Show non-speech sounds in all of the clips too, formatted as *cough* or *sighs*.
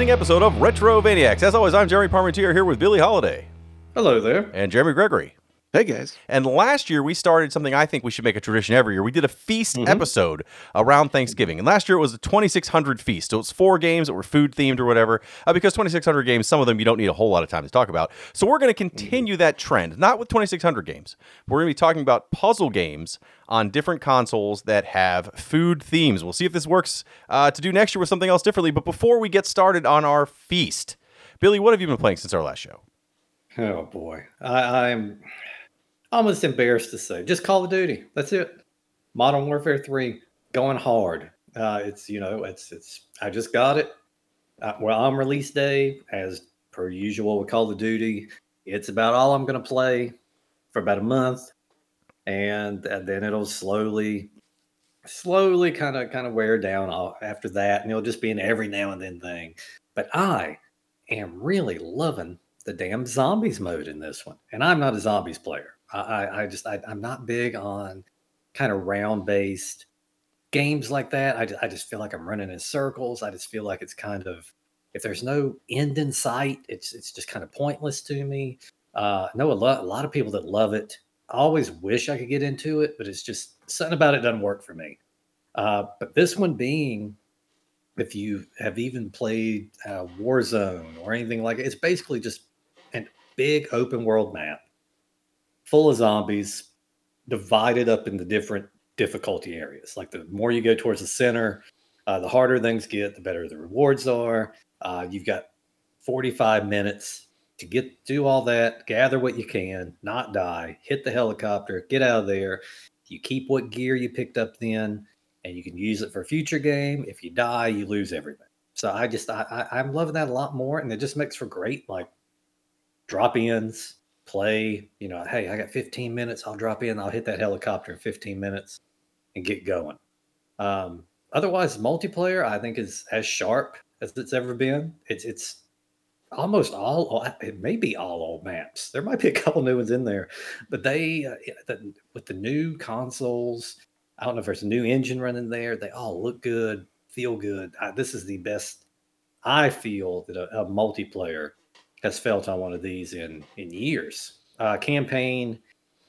welcome to another amazing episode of Retrovaniacs. As always, I'm Jeremy Parmentier here with Billy Holiday Hello there. and Jeremy Gregory. Hey guys. And last year we started something I think we should make a tradition every year. We did a feast episode around Thanksgiving, and last year it was a 2600 feast. So it's four games that were food themed or whatever. Uh, because 2600 games, some of them you don't need a whole lot of time to talk about. So we're going to continue that trend, not with 2600 games. We're going to be talking about puzzle games on different consoles that have food themes. We'll see if this works uh, to do next year with something else differently. But before we get started on our feast, Billy, what have you been playing since our last show? Oh boy, I, I'm almost embarrassed to say, just Call of Duty. That's it. Modern Warfare Three, going hard. Uh, it's you know, it's it's. I just got it. Uh, well, on release day, as per usual with Call of Duty, it's about all I'm going to play for about a month, and, and then it'll slowly, slowly kind of kind of wear down after that, and it'll just be an every now and then thing. But I am really loving the damn zombies mode in this one. And I'm not a zombies player. I, I, just, I, I'm not big on kind of round based games like that. I just, I just feel like I'm running in circles. I just feel like it's kind of, if there's no end in sight, it's, it's just kind of pointless to me. Uh, know a lot, a lot of people that love it. I always wish I could get into it, but it's just something about it doesn't work for me. Uh, but this one being if you have even played uh, Warzone or anything like it, it's basically just a big open world map full of zombies divided up into different difficulty areas. Like the more you go towards the center, uh, the harder things get, the better the rewards are. Uh, you've got 45 minutes to get do all that, gather what you can, not die, hit the helicopter, get out of there. You keep what gear you picked up then, and you can use it for a future game. If you die, you lose everything. So I just I, I I'm loving that a lot more, and it just makes for great like drop ins, play. You know, hey, I got 15 minutes. I'll drop in. I'll hit that helicopter in 15 minutes and get going. Um, otherwise, multiplayer I think is as sharp as it's ever been. It's it's almost all it may be all old maps. There might be a couple new ones in there, but they uh, the, with the new consoles. I don't know if there's a new engine running there. They all look good, feel good. I, this is the best I feel that a, a multiplayer has felt on one of these in in years. Uh, campaign,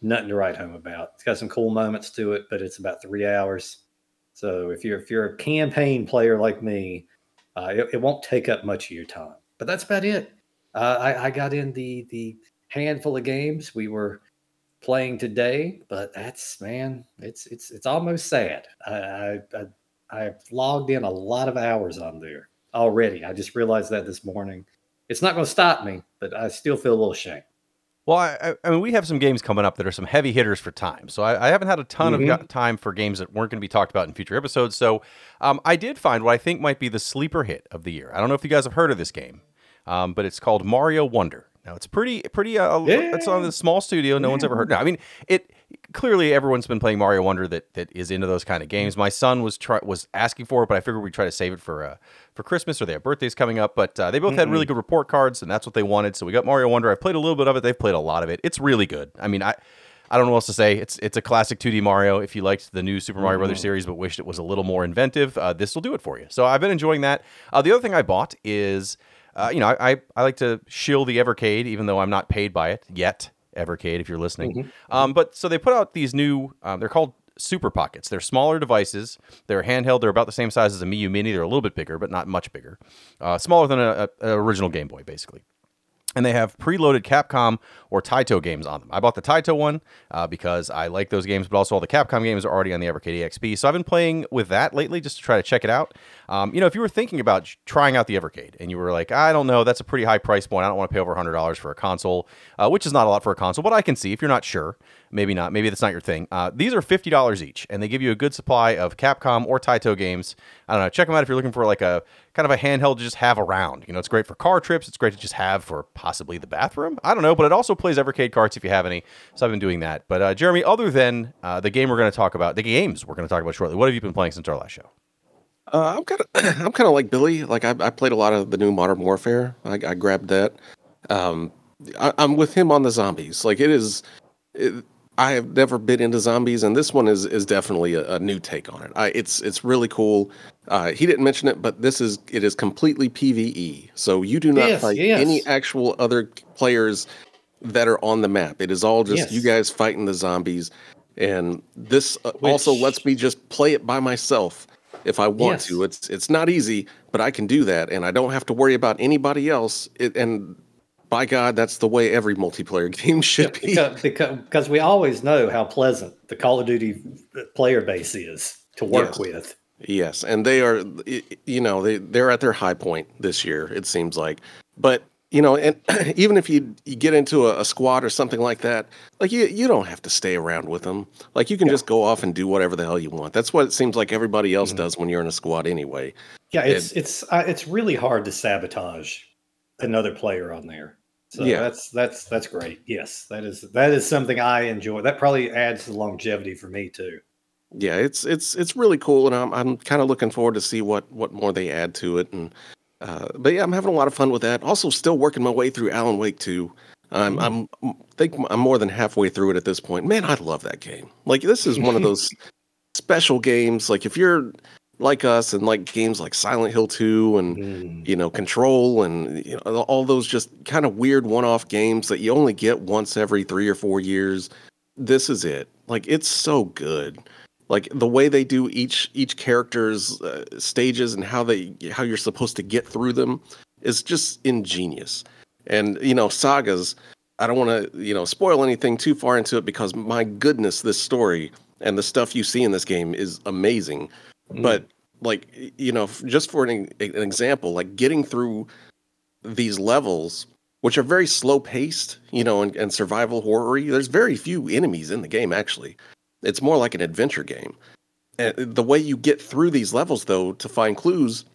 nothing to write home about. It's got some cool moments to it, but it's about three hours. So if you're if you're a campaign player like me, uh, it, it won't take up much of your time. But that's about it. Uh, I, I got in the the handful of games we were playing today, but that's man, it's it's it's almost sad. I I, I I've logged in a lot of hours on there already. I just realized that this morning. It's not going to stop me, but I still feel a little shame. Well, I, I- mean, we have some games coming up that are some heavy hitters for time. So I, I haven't had a ton Mhm. of time for games that weren't going to be talked about in future episodes. So um, I did find what I think might be the sleeper hit of the year. I don't know if you guys have heard of this game, um, but it's called Mario Wonder. Now it's pretty, pretty. Uh, It's on the small studio. No one's ever heard. No, I mean it. Clearly, everyone's been playing Mario Wonder that that is into those kind of games. My son was try, was asking for it, but I figured we'd try to save it for uh, for Christmas or they have birthdays coming up. But uh, they both had really good report cards, and that's what they wanted. So we got Mario Wonder. I've played a little bit of it. They've played a lot of it. It's really good. I mean, I. I don't know what else to say. It's it's a classic 2D Mario. If you liked the new Super Mario Brothers series but wished it was a little more inventive, uh, this will do it for you. So I've been enjoying that. Uh, the other thing I bought is, uh, you know, I, I I like to shill the Evercade, even though I'm not paid by it yet. Evercade, if you're listening. Um, but so they put out these new. Um, they're called Super Pockets. They're smaller devices. They're handheld. They're about the same size as a Miyoo Mini. They're a little bit bigger, but not much bigger. Uh, smaller than a, a, a original Game Boy, basically and they have preloaded Capcom or Taito games on them. I bought the Taito one uh, because I like those games, but also all the Capcom games are already on the Evercade EXP. So I've been playing with that lately just to try to check it out. Um, you know, if you were thinking about trying out the Evercade and you were like, I don't know, that's a pretty high price point. I don't want to pay over $100 for a console, uh, which is not a lot for a console, but I can see if you're not sure. Maybe not. Maybe that's not your thing. Uh, these are fifty dollars each, and they give you a good supply of Capcom or Taito games. I don't know. Check them out if you're looking for like a kind of a handheld to just have around. You know, it's great for car trips. It's great to just have for possibly the bathroom. I don't know, but it also plays Evercade carts if you have any. So I've been doing that. But uh, Jeremy, other than uh, the game we're going to talk about, the games we're going to talk about shortly, what have you been playing since our last show? Uh, I'm kind of *clears throat* I'm kind of like Billy. Like I, I played a lot of the new Modern Warfare. I, I grabbed that. Um, I, I'm with him on the zombies. Like it is. It, I have never been into zombies, and this one is is definitely a, a new take on it. I, it's it's really cool. Uh, he didn't mention it, but this is it is completely PVE, so you do not Yes, fight yes. any actual other players that are on the map. It is all just Yes. you guys fighting the zombies, and this uh, also lets me just play it by myself if I want to. It's it's not easy, but I can do that, and I don't have to worry about anybody else. It, and by God, that's the way every multiplayer *laughs* game should be. because, because we always know how pleasant the Call of Duty player base is to work Yes. with. Yes, and they are, you know, they they're at their high point this year. It seems like, but you know, and *clears throat* even if you you get into a, a squad or something like that, like you you don't have to stay around with them. Like you can just go off and do whatever the hell you want. That's what it seems like everybody else does when you're in a squad anyway. Yeah, it's it's uh, it's really hard to sabotage another player on there. So Yeah. that's that's that's great. Yes, that is that is something I enjoy. That probably adds to longevity for me too. Yeah, it's it's it's really cool, and I'm I'm kind of looking forward to see what what more they add to it. And uh, but yeah, I'm having a lot of fun with that. Also, still working my way through Alan Wake 2. I'm I'm think I'm more than halfway through it at this point. Man, I love that game. Like this is one of *laughs* those special games. Like if you're like us and like games like Silent Hill 2 and Mm. you know Control and you know all those just kind of weird one-off games that you only get once every 3 or 4 years. This is it. Like it's so good. Like the way they do each each character's uh, stages and how they how you're supposed to get through them is just ingenious. And you know, sagas, I don't want to, you know, spoil anything too far into it because my goodness, this story and the stuff you see in this game is amazing. Mm. But like, you know, just for an, an example, like getting through these levels, which are very slow paced, you know, and, and survival horror there's very few enemies in the game, actually. It's more like an adventure game. And the way you get through these levels, though, to find clues,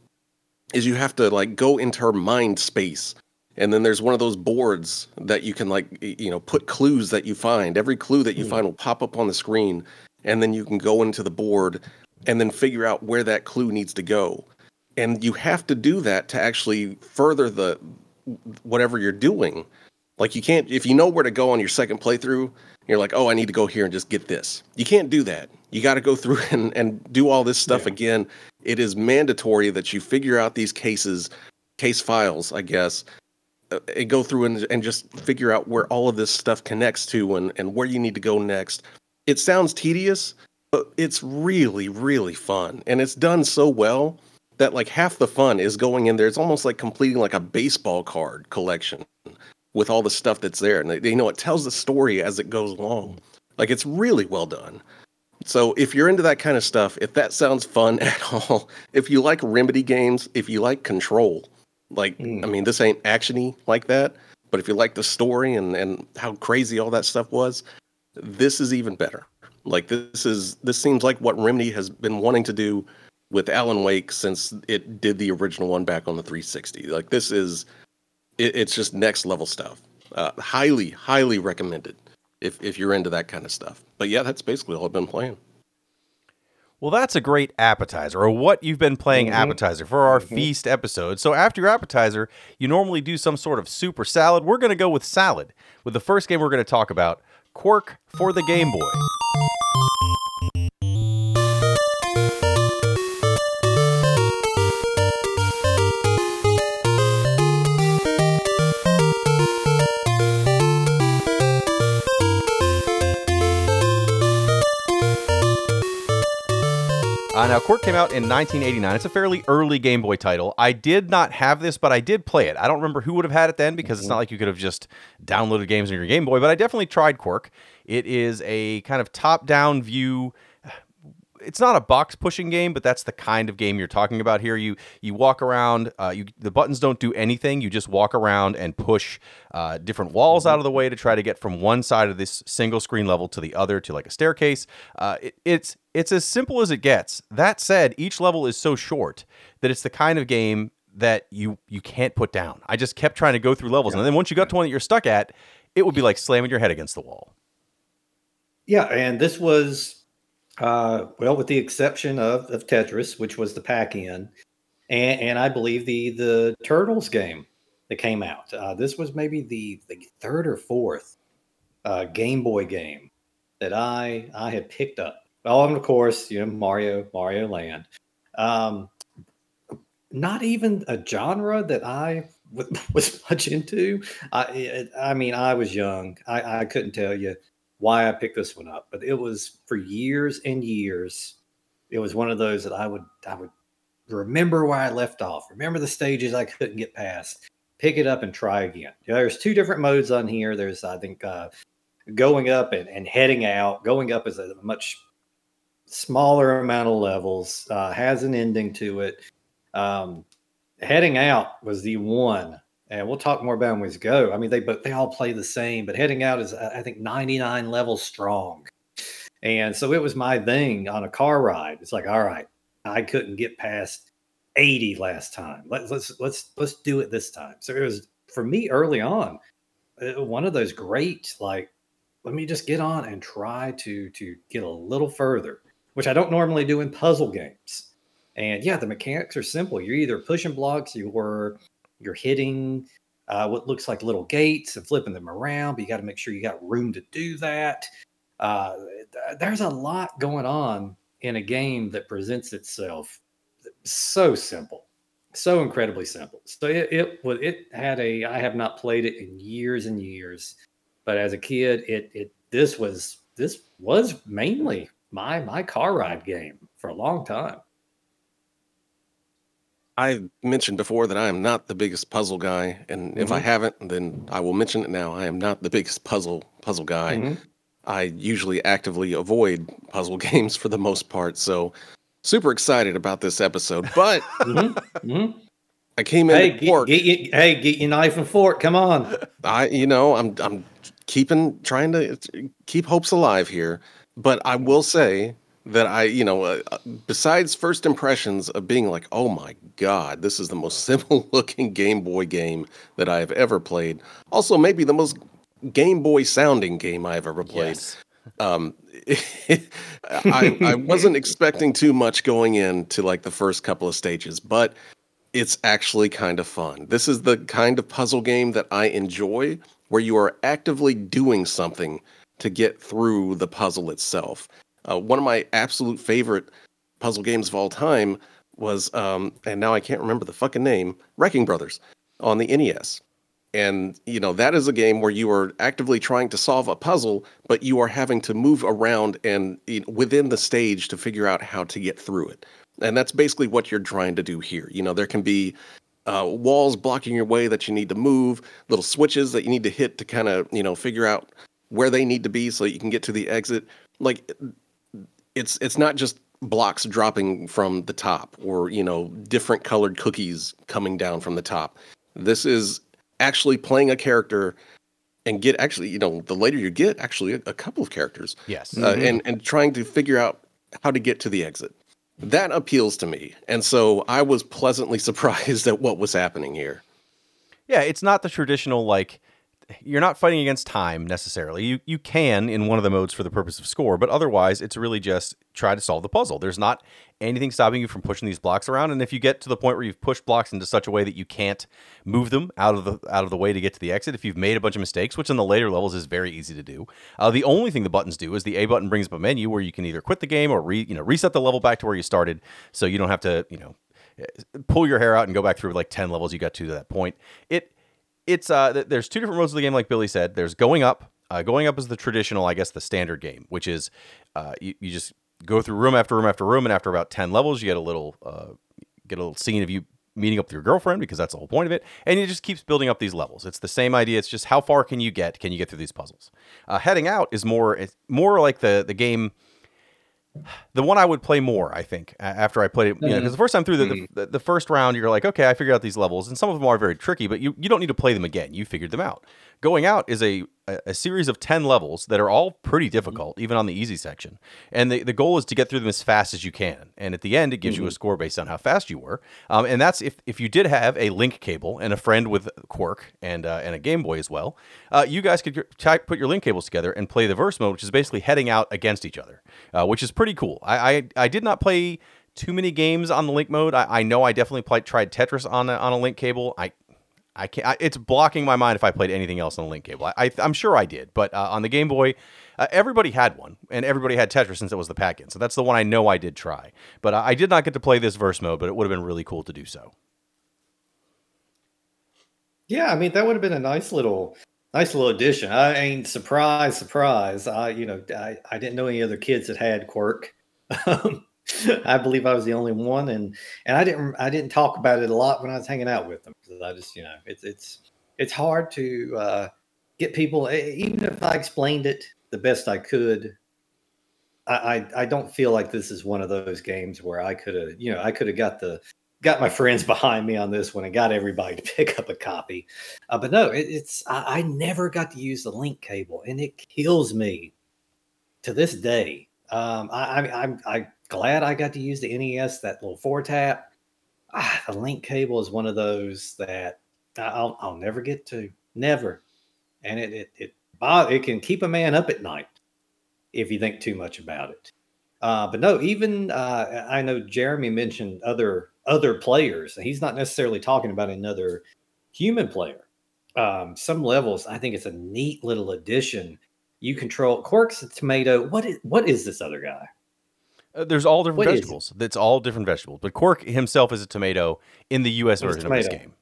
is you have to like go into her mind space and then there's one of those boards that you can like you know put clues that you find every clue that you Hmm. find will pop up on the screen and then you can go into the board and then figure out where that clue needs to go. And you have to do that to actually further the whatever you're doing. Like you can't if you know where to go on your second playthrough you're like oh i need to go here and just get this. You can't do that. You got to go *laughs* through and, and do all this stuff Yeah. again. It is mandatory that you figure out these cases case files i guess uh, and go through and, and just figure out where all of this stuff connects to and, and where you need to go next. It sounds tedious but it's really really fun. And it's done so well that like half the fun is going in there. It's almost like completing like a baseball card collection with all the stuff that's there. And they, you know it tells the story as it goes along. Like it's really well done. So if you're into that kind of stuff if that sounds fun *laughs* at all if you like remedy games if you like control like Mm. i mean this ain't actiony like that but if you like the story and and how crazy all that stuff was this is even better like this is this seems like what remedy has been wanting to do with alan wake since it did the original one back on the 360 like this is it, it's just next level stuff uh, highly highly recommended if if you're into that kind of stuff but yeah that's basically all i've been playing Well, that's a great appetizer, or what you've been playing Mhm. appetizer for our feast episode. So after your appetizer, you normally do some sort of soup or salad. We're going to go with salad. With the first game we're going to talk about, Kwirk for the Game Boy. Uh, now, Kwirk came out in 1989. It's a fairly early Game Boy title. I did not have this, but I did play it. I don't remember who would have had it then because it's not like you could have just downloaded games on your Game Boy, but I definitely tried Kwirk. It is a kind of top down view it's not a box pushing game, but that's the kind of game you're talking about here. You you walk around. Uh, you the buttons don't do anything. You just walk around and push uh, different walls out of the way to try to get from one side of this single screen level to the other to like a staircase. Uh, it, it's it's as simple as it gets. That said, each level is so short that it's the kind of game that you you can't put down. I just kept trying to go through levels, and then once you got to one that you're stuck at, it would be like slamming your head against the wall. Yeah, and this was uh, well, with the exception of, of Tetris, which was the pack-in, and, and I believe the the Turtles game that came out. Uh, this was maybe the the third or fourth uh, Game Boy game that I I had picked up. Oh, and of course, you know Mario Mario Land. Um, not even a genre that I *laughs* was much into. I I mean, I was young. I, I couldn't tell you why I picked this one up, but it was for years and years. It was one of those that I would I would remember where I left off, remember the stages I couldn't get past, pick it up and try again. You know, there's two different modes on here. There's I think uh, going up and, and heading out. Going up is a much smaller amount of levels, uh, has an ending to it. Um, heading out was the one, and we'll talk more about them as go. I mean, they but they all play the same, but heading out is I think 99 levels strong, and so it was my thing on a car ride. It's like, all right, I couldn't get past 80 last time. Let's let's let's let's do it this time. So it was for me early on, uh, one of those great like, let me just get on and try to to get a little further, which I don't normally do in puzzle games. And yeah, the mechanics are simple. You're either pushing blocks, you're you're hitting uh, what looks like little gates and flipping them around, but you got to make sure you got room to do that. Uh, there's a lot going on in a game that presents itself so simple, so incredibly simple. So it it it had a I have not played it in years and years, but as a kid, it it this was this was mainly my my car ride game for a long time. I mentioned before that I am not the biggest puzzle guy, and mm-hmm. if I mm-hmm. haven't, then I will mention it now. I am not the biggest puzzle puzzle guy. Mm-hmm. I usually actively avoid puzzle *laughs* games for the most part, so super excited about this episode. But mm-hmm. mm-hmm. I came in. Hey, get, get you, hey, get your knife and fork. Come on. I, you know, I'm I'm keeping trying to keep hopes alive here. But I will say that I, you know, uh, uh, besides first impressions of being like, oh my God, this is the most *laughs* simple looking Game Boy game that I have ever played. Also, maybe the most Game Boy sounding game I've ever played. Yes. *laughs* Um, I, I wasn't expecting too much going into like the first couple of stages, but it's actually kind of fun. This is the kind of puzzle game that I enjoy where you are actively doing something to get through the puzzle itself. Uh, one of my absolute favorite puzzle games of all time was, um, and now I can't remember the fucking name, Wrecking Brothers on the NES. And, you know, that is a game where you are actively trying to solve a puzzle, but you are having to move around and you know, within the stage to figure out how to get through it. And that's basically what you're trying to do here. You know, there can be uh, walls blocking your way that you need to move, little switches that you need to hit to kind of, you know, figure out where they need to be so you can get to the exit. Like it's it's not just blocks dropping from the top or you know different colored cookies coming down from the top. This is actually playing a character and get actually you know the later you get actually a, a couple of characters. Yes. Uh, mm-hmm. and and trying to figure out how to get to the exit. That appeals to me. And so i was pleasantly *laughs* surprised at what was happening here. Yeah it's not the traditional like you're not fighting against time necessarily. You you can in one of the modes for the purpose of score, but otherwise it's really just try to solve the puzzle. There's not anything stopping you from pushing these blocks around, and if you get to the point where you've pushed blocks into such a way that you can't move them out of the out of the way to get to the exit, if you've made a bunch of mistakes, which in the later levels is very easy to do, uh, the only thing the buttons do is the A button brings up a menu where you can either quit the game or re, you know reset the level back to where you started, so you don't have to you know pull your hair out and go back through like 10 levels you got to that point. It it's uh there's two different modes of the game like billy said. There's going up. Uh, going up is the traditional i guess the standard game which is uh, you, you just go through room after room after room and after about 10 levels you get a little uh, get a little scene of you meeting up with your girlfriend because that's the whole point of it and it just keeps building up these levels. It's the same idea. It's just how far can you get? Can you get through these puzzles? Uh, heading out is more more like the the game the one I would play more, I think, after I played it. because the first time through the, mm-hmm. the, the first round, you're like, okay, I figured out these levels, and some of them are very tricky, but you you don't need to play them again. You figured them out. Going out is a a series of 10 levels that are all pretty difficult, even on the easy section. And the, the goal is to get through them as fast as you can. And at the end, it gives mm-hmm. you a mm-hmm. score based on how fast you were. Um, and that's if, if you did have a link cable and a friend with Kwirk and, uh, and a Game Boy as well, uh, you guys could put your link cables together and play the verse mode, which is basically heading out against each other, uh, which is pretty cool. I, I, I did not play too many games on the link mode. I, I know I definitely played, tried Tetris on a, on a link cable. I I can't. I, it's blocking my mind if I played anything else on the link cable. I, am sure I did, but uh, on the Game Boy, uh, everybody had one, and everybody had Tetris since it was the pack-in. So that's the one I know I did try. But I, I did not get to play this verse mode, but it would have been really cool to do so. Yeah, I mean that would have been a nice little nice little addition. I ain't surprised. surprise. I you know I, I didn't know any other kids that had Kwirk. *laughs* *laughs* I believe I was the only one, and and I didn't I didn't talk about it a lot when I was hanging out with them because I just you know it's it's it's hard to uh, get people even if I explained it the best I could. I, I, I don't feel like this is one of those games where I could have you know I could have got the got my friends *laughs* behind me on this one and got everybody to *laughs* pick up a copy. Uh, but no, it, it's I, I, never got to use the link cable, and it kills me to this day. Um, I, I, I'm I'm glad I got to use the NES that little four tap. Ah, the link cable is one of those that I'll I'll never get to, never, and it it it it can keep a man up at night if you think too much about it. Uh, but no, even uh, I know Jeremy mentioned other other players. He's not necessarily talking about another human player. Um, some levels, I think it's a neat little addition. You control a tomato. What is what is this other guy? Uh, there's all different what vegetables. It's all different vegetables. But Quark himself is a tomato in the U.S. version of this game.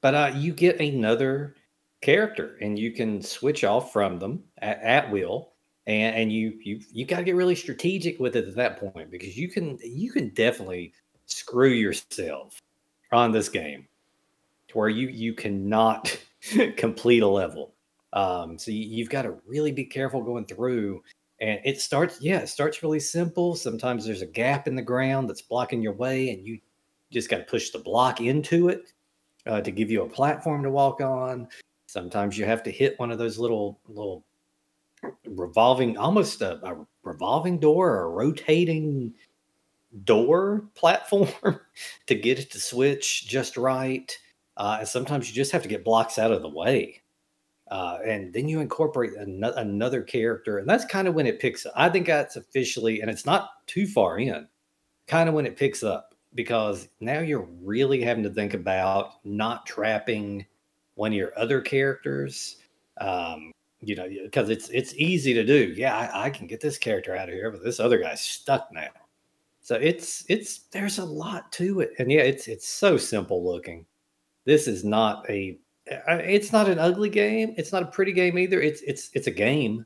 But uh, you get another character, and you can switch off from them at, at will and and you you you got to get really strategic with it at that point because you can you can definitely screw yourself on this game to where you you cannot *laughs* complete a level um so you, you've got to really be careful going through and it starts yeah it starts really simple sometimes there's a gap in the ground that's blocking your way and you just got to push the block into it uh, to give you a platform to walk on sometimes you have to hit one of those little little revolving, almost a, a revolving door or a rotating door platform *laughs* to get it to switch just right. Uh, and sometimes you just have to get blocks out of the way. Uh, and then you incorporate an- another character. And that's kind of when it picks up. I think that's officially, and it's not too far in, kind of when it picks up because now you're really having to think about not trapping one of your other characters. Um, you know, because it's it's easy to do. Yeah, I, I, can get this character out of here, but this other guy's stuck now. So it's it's there's a lot to it, and yeah, it's it's so simple looking. This is not a it's not an ugly game. It's not a pretty game either. It's it's it's a game.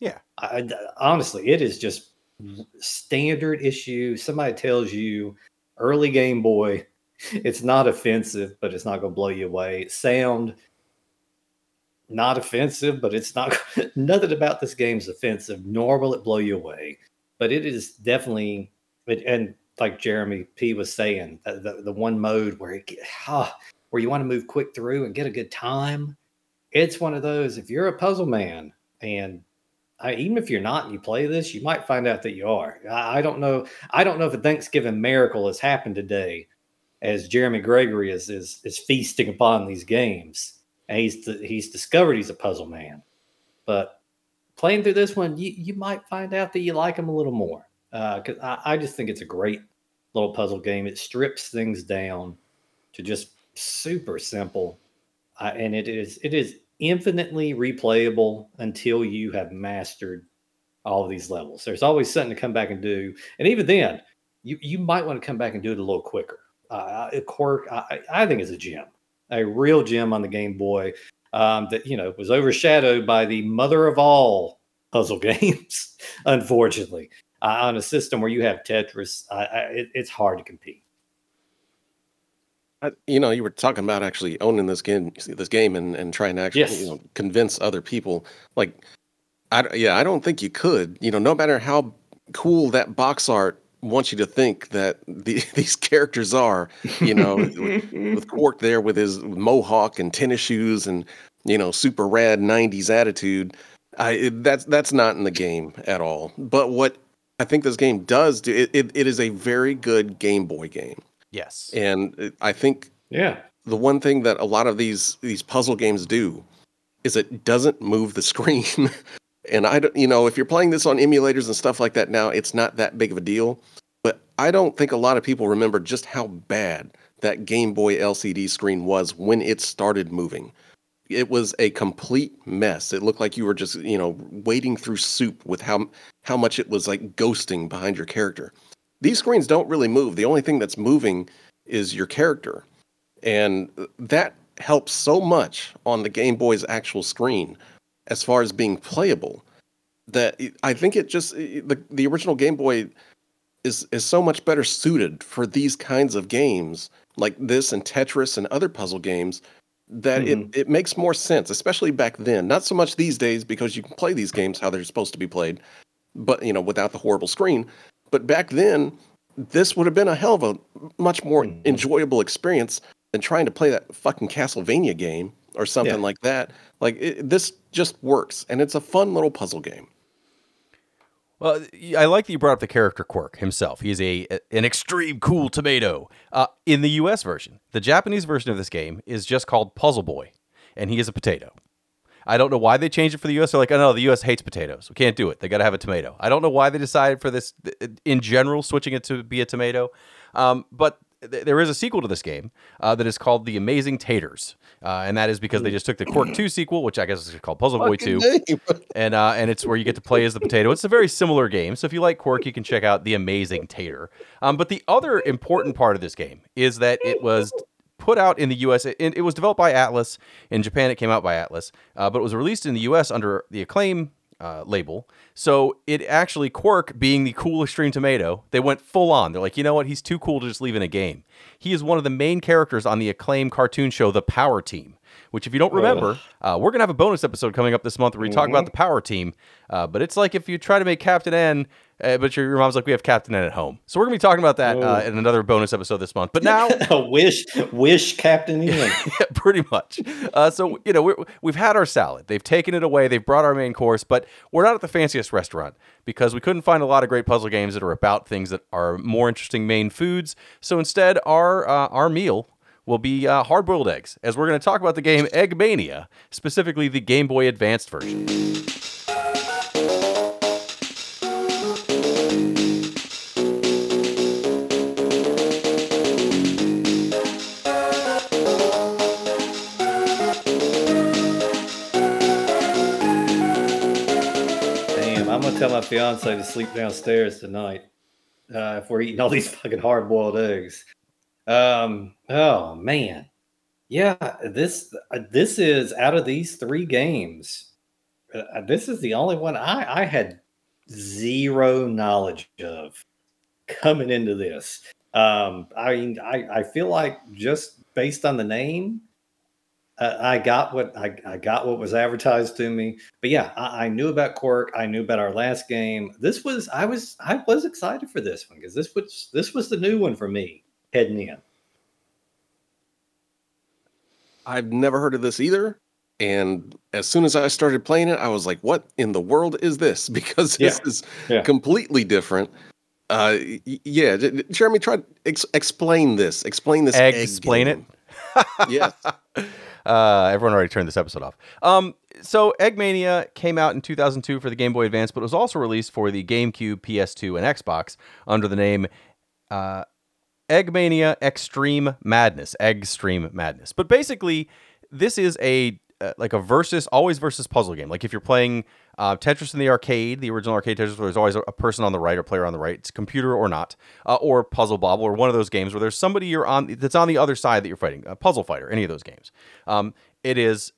Yeah. I, honestly, it is just standard issue. Somebody tells you early Game Boy, *laughs* it's not offensive, but it's not going to blow you away. Sound not offensive, but it's not *laughs* nothing about this game's offensive, nor will it blow you away. But it is definitely, and like Jeremy P was saying, the, the, the one mode where it, *sighs* ah, where you want to move quick through and get a good time. It's one of those. If you're a puzzle man, and I, even if you're not, and you play this, you might find out that you are. I, I don't know. I don't know if a Thanksgiving miracle has happened today, as Jeremy Gregory is is, is feasting upon these games and he's he's discovered he's a puzzle man. But playing through this one, you, you might find out that you like him a little more. Because uh, I, I just think it's a great little puzzle game. It strips things down to just super simple, uh, and it is it is infinitely replayable until you have mastered all of these levels. There's always something to come back and do, and even then, you you might want to come back and do it a little quicker. Uh, Kwirk, I, I think, is a gem a real gem on the Game Boy um, that you know was overshadowed by the mother of all puzzle *laughs* games. unfortunately, uh, on a system where you have Tetris, it, it's hard to compete. You know, you were talking about actually owning this game, this game, and, and trying to actually yes. you know, convince other people. Like, I yeah, I don't think you could. You know, no matter how cool that box art wants you to think that the, *laughs* these characters are, you know, with, with *laughs* Quark there with his mohawk and tennis shoes and you know super rad '90s attitude. I that's that's not in the game at all. But what I think this game does do it, it, it is a very good Game Boy game. Yes, and I think yeah, the one thing that a lot of these these puzzle games do is it doesn't move the *laughs* screen. and I don't, you know, if you're playing this on emulators and stuff like that now, it's not that big of a deal. But I don't think a lot of people remember just how bad that Game Boy LCD screen was when it started moving. It was a complete mess. It looked like you were just, you know, wading through soup with how how much it was like ghosting behind your character. These screens don't really move. The only thing that's moving is your character. And that helps so much on the Game Boy's actual screen as far as being playable that I think it just the the original Game Boy is is so much better suited for these kinds of games like this and Tetris and other puzzle games that mm-hmm. it, it makes more sense, especially back then. Not so much these days because you can play these games how they're supposed to be played, but you know, without the horrible screen. But back then, this would have been a hell of a much more mm-hmm. enjoyable experience than trying to play that fucking Castlevania game or something yeah. like that. Like it, this just works, and it's a fun little puzzle game. Well, I like that you brought up the character Kwirk himself. He's a an extreme cool tomato. Uh, in the U.S. version, the Japanese version of this game is just called Puzzle Boy, and he is a potato. I don't know why they changed it for the U.S. They're like, oh no, the U.S. hates potatoes. We can't do it. They got to have a tomato. I don't know why they decided for this in general, switching it to be a tomato. Um, but there is a sequel to this game uh, that is called The Amazing Taters, uh, and that is because they just took the Kwirk Two sequel, which I guess is called Puzzle Boy Two, *laughs* and uh, and it's where you get to play as the potato. It's a very similar game, so if you like Kwirk, you can check out The Amazing Tater. Um, but the other important part of this game is that it was put out in the U.S. It, it, was developed by Atlus. In Japan, it came out by Atlus, uh, but it was released in the U.S. under the Acclaim uh, label. So it actually Kwirk being the cool extreme tomato, they went full on. They're like, you know what? He's too cool to just leave in a game. He is one of the main characters on the acclaimed cartoon show, The Power Team. Which, if you don't remember, uh, we're gonna have a bonus episode coming up this month where we mm-hmm. talk about mm-hmm. the Power Team. Uh, but it's like if you try to make Captain N uh, but your, your, mom's like, we have Captain N at home. So we're gonna be talking about that uh, in another bonus episode this month. But now, *laughs* wish, wish Captain N. *laughs* yeah, pretty much. Uh, so you know, we have had our salad. They've taken it away. They've brought our main course, but we're not at the fanciest restaurant because we couldn't find a lot of great puzzle games that are about things that are more interesting main foods. So instead, our uh, our meal will be uh, hard boiled eggs, as we're going to talk about the game Egg Mania, specifically the Game Boy Advanced version. Damn, I'm gonna tell my fiance to sleep downstairs tonight uh, if we're eating all these fucking hard boiled eggs. Um, oh man, yeah. This uh, this is out of these three games. Uh, this is the only one I I had zero knowledge of coming into this. Um, I mean, I I feel like just based on the name, uh, I got what I, I, got what was advertised to me. But yeah, I, I, knew about Kwirk. I knew about our last game. This was I was I was excited for this one because this was this was the new one for me heading in. I've never heard of this either. And as soon as I started playing it, I was like, "What in the world is this?" *laughs* Because this yeah. is yeah. completely different. Uh, yeah, Jeremy, try to ex- explain this. Explain this. Explain it. yes. *laughs* Uh, everyone already turned this episode off. Um, so Eggmania came out in 2002 for the Game Boy Advance, but it was also released for the GameCube, PS2, and Xbox under the name uh, Eggmania Extreme Madness. Extreme Madness. But basically, this is a uh, like a versus always versus puzzle game. Like if you're playing uh, Tetris in the arcade, the original arcade Tetris, where there's always a, person on the right or player on the right, it's computer or not, uh, or Puzzle Bobble or one of those games where there's somebody you're on that's on the other side that you're fighting, a puzzle fighter, any of those games. Um, it is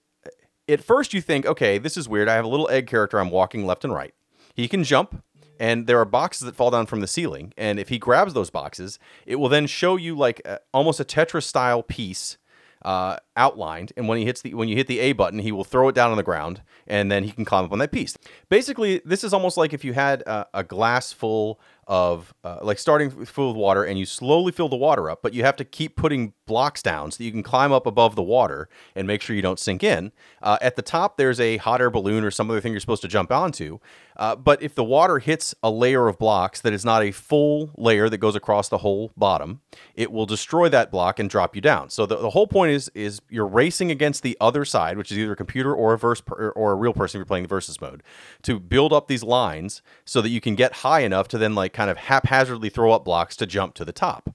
at first you think, okay, this is weird. I have a little egg character. I'm walking left and right. He can jump, and there are boxes that fall down from the ceiling. And if he grabs those boxes, it will then show you like a, almost a Tetris style piece uh, outlined, and when he hits the when you hit the A button, he will throw it down on the ground, and then he can climb up on that piece. Basically, this is almost like if you had uh, a glass full of uh, like starting full of water, and you slowly fill the water up, but you have to keep putting blocks down so that you can climb up above the water and make sure you don't sink in. Uh, at the top, there's a hot air balloon or some other thing you're supposed to jump onto. Uh, but if the water hits a layer of blocks that is not a full layer that goes across the whole bottom, it will destroy that block and drop you down. So the, the whole point is is you're racing against the other side, which is either a computer or a verse per, or a real person if you're playing the versus mode, to build up these lines so that you can get high enough to then like kind of haphazardly throw up blocks to jump to the top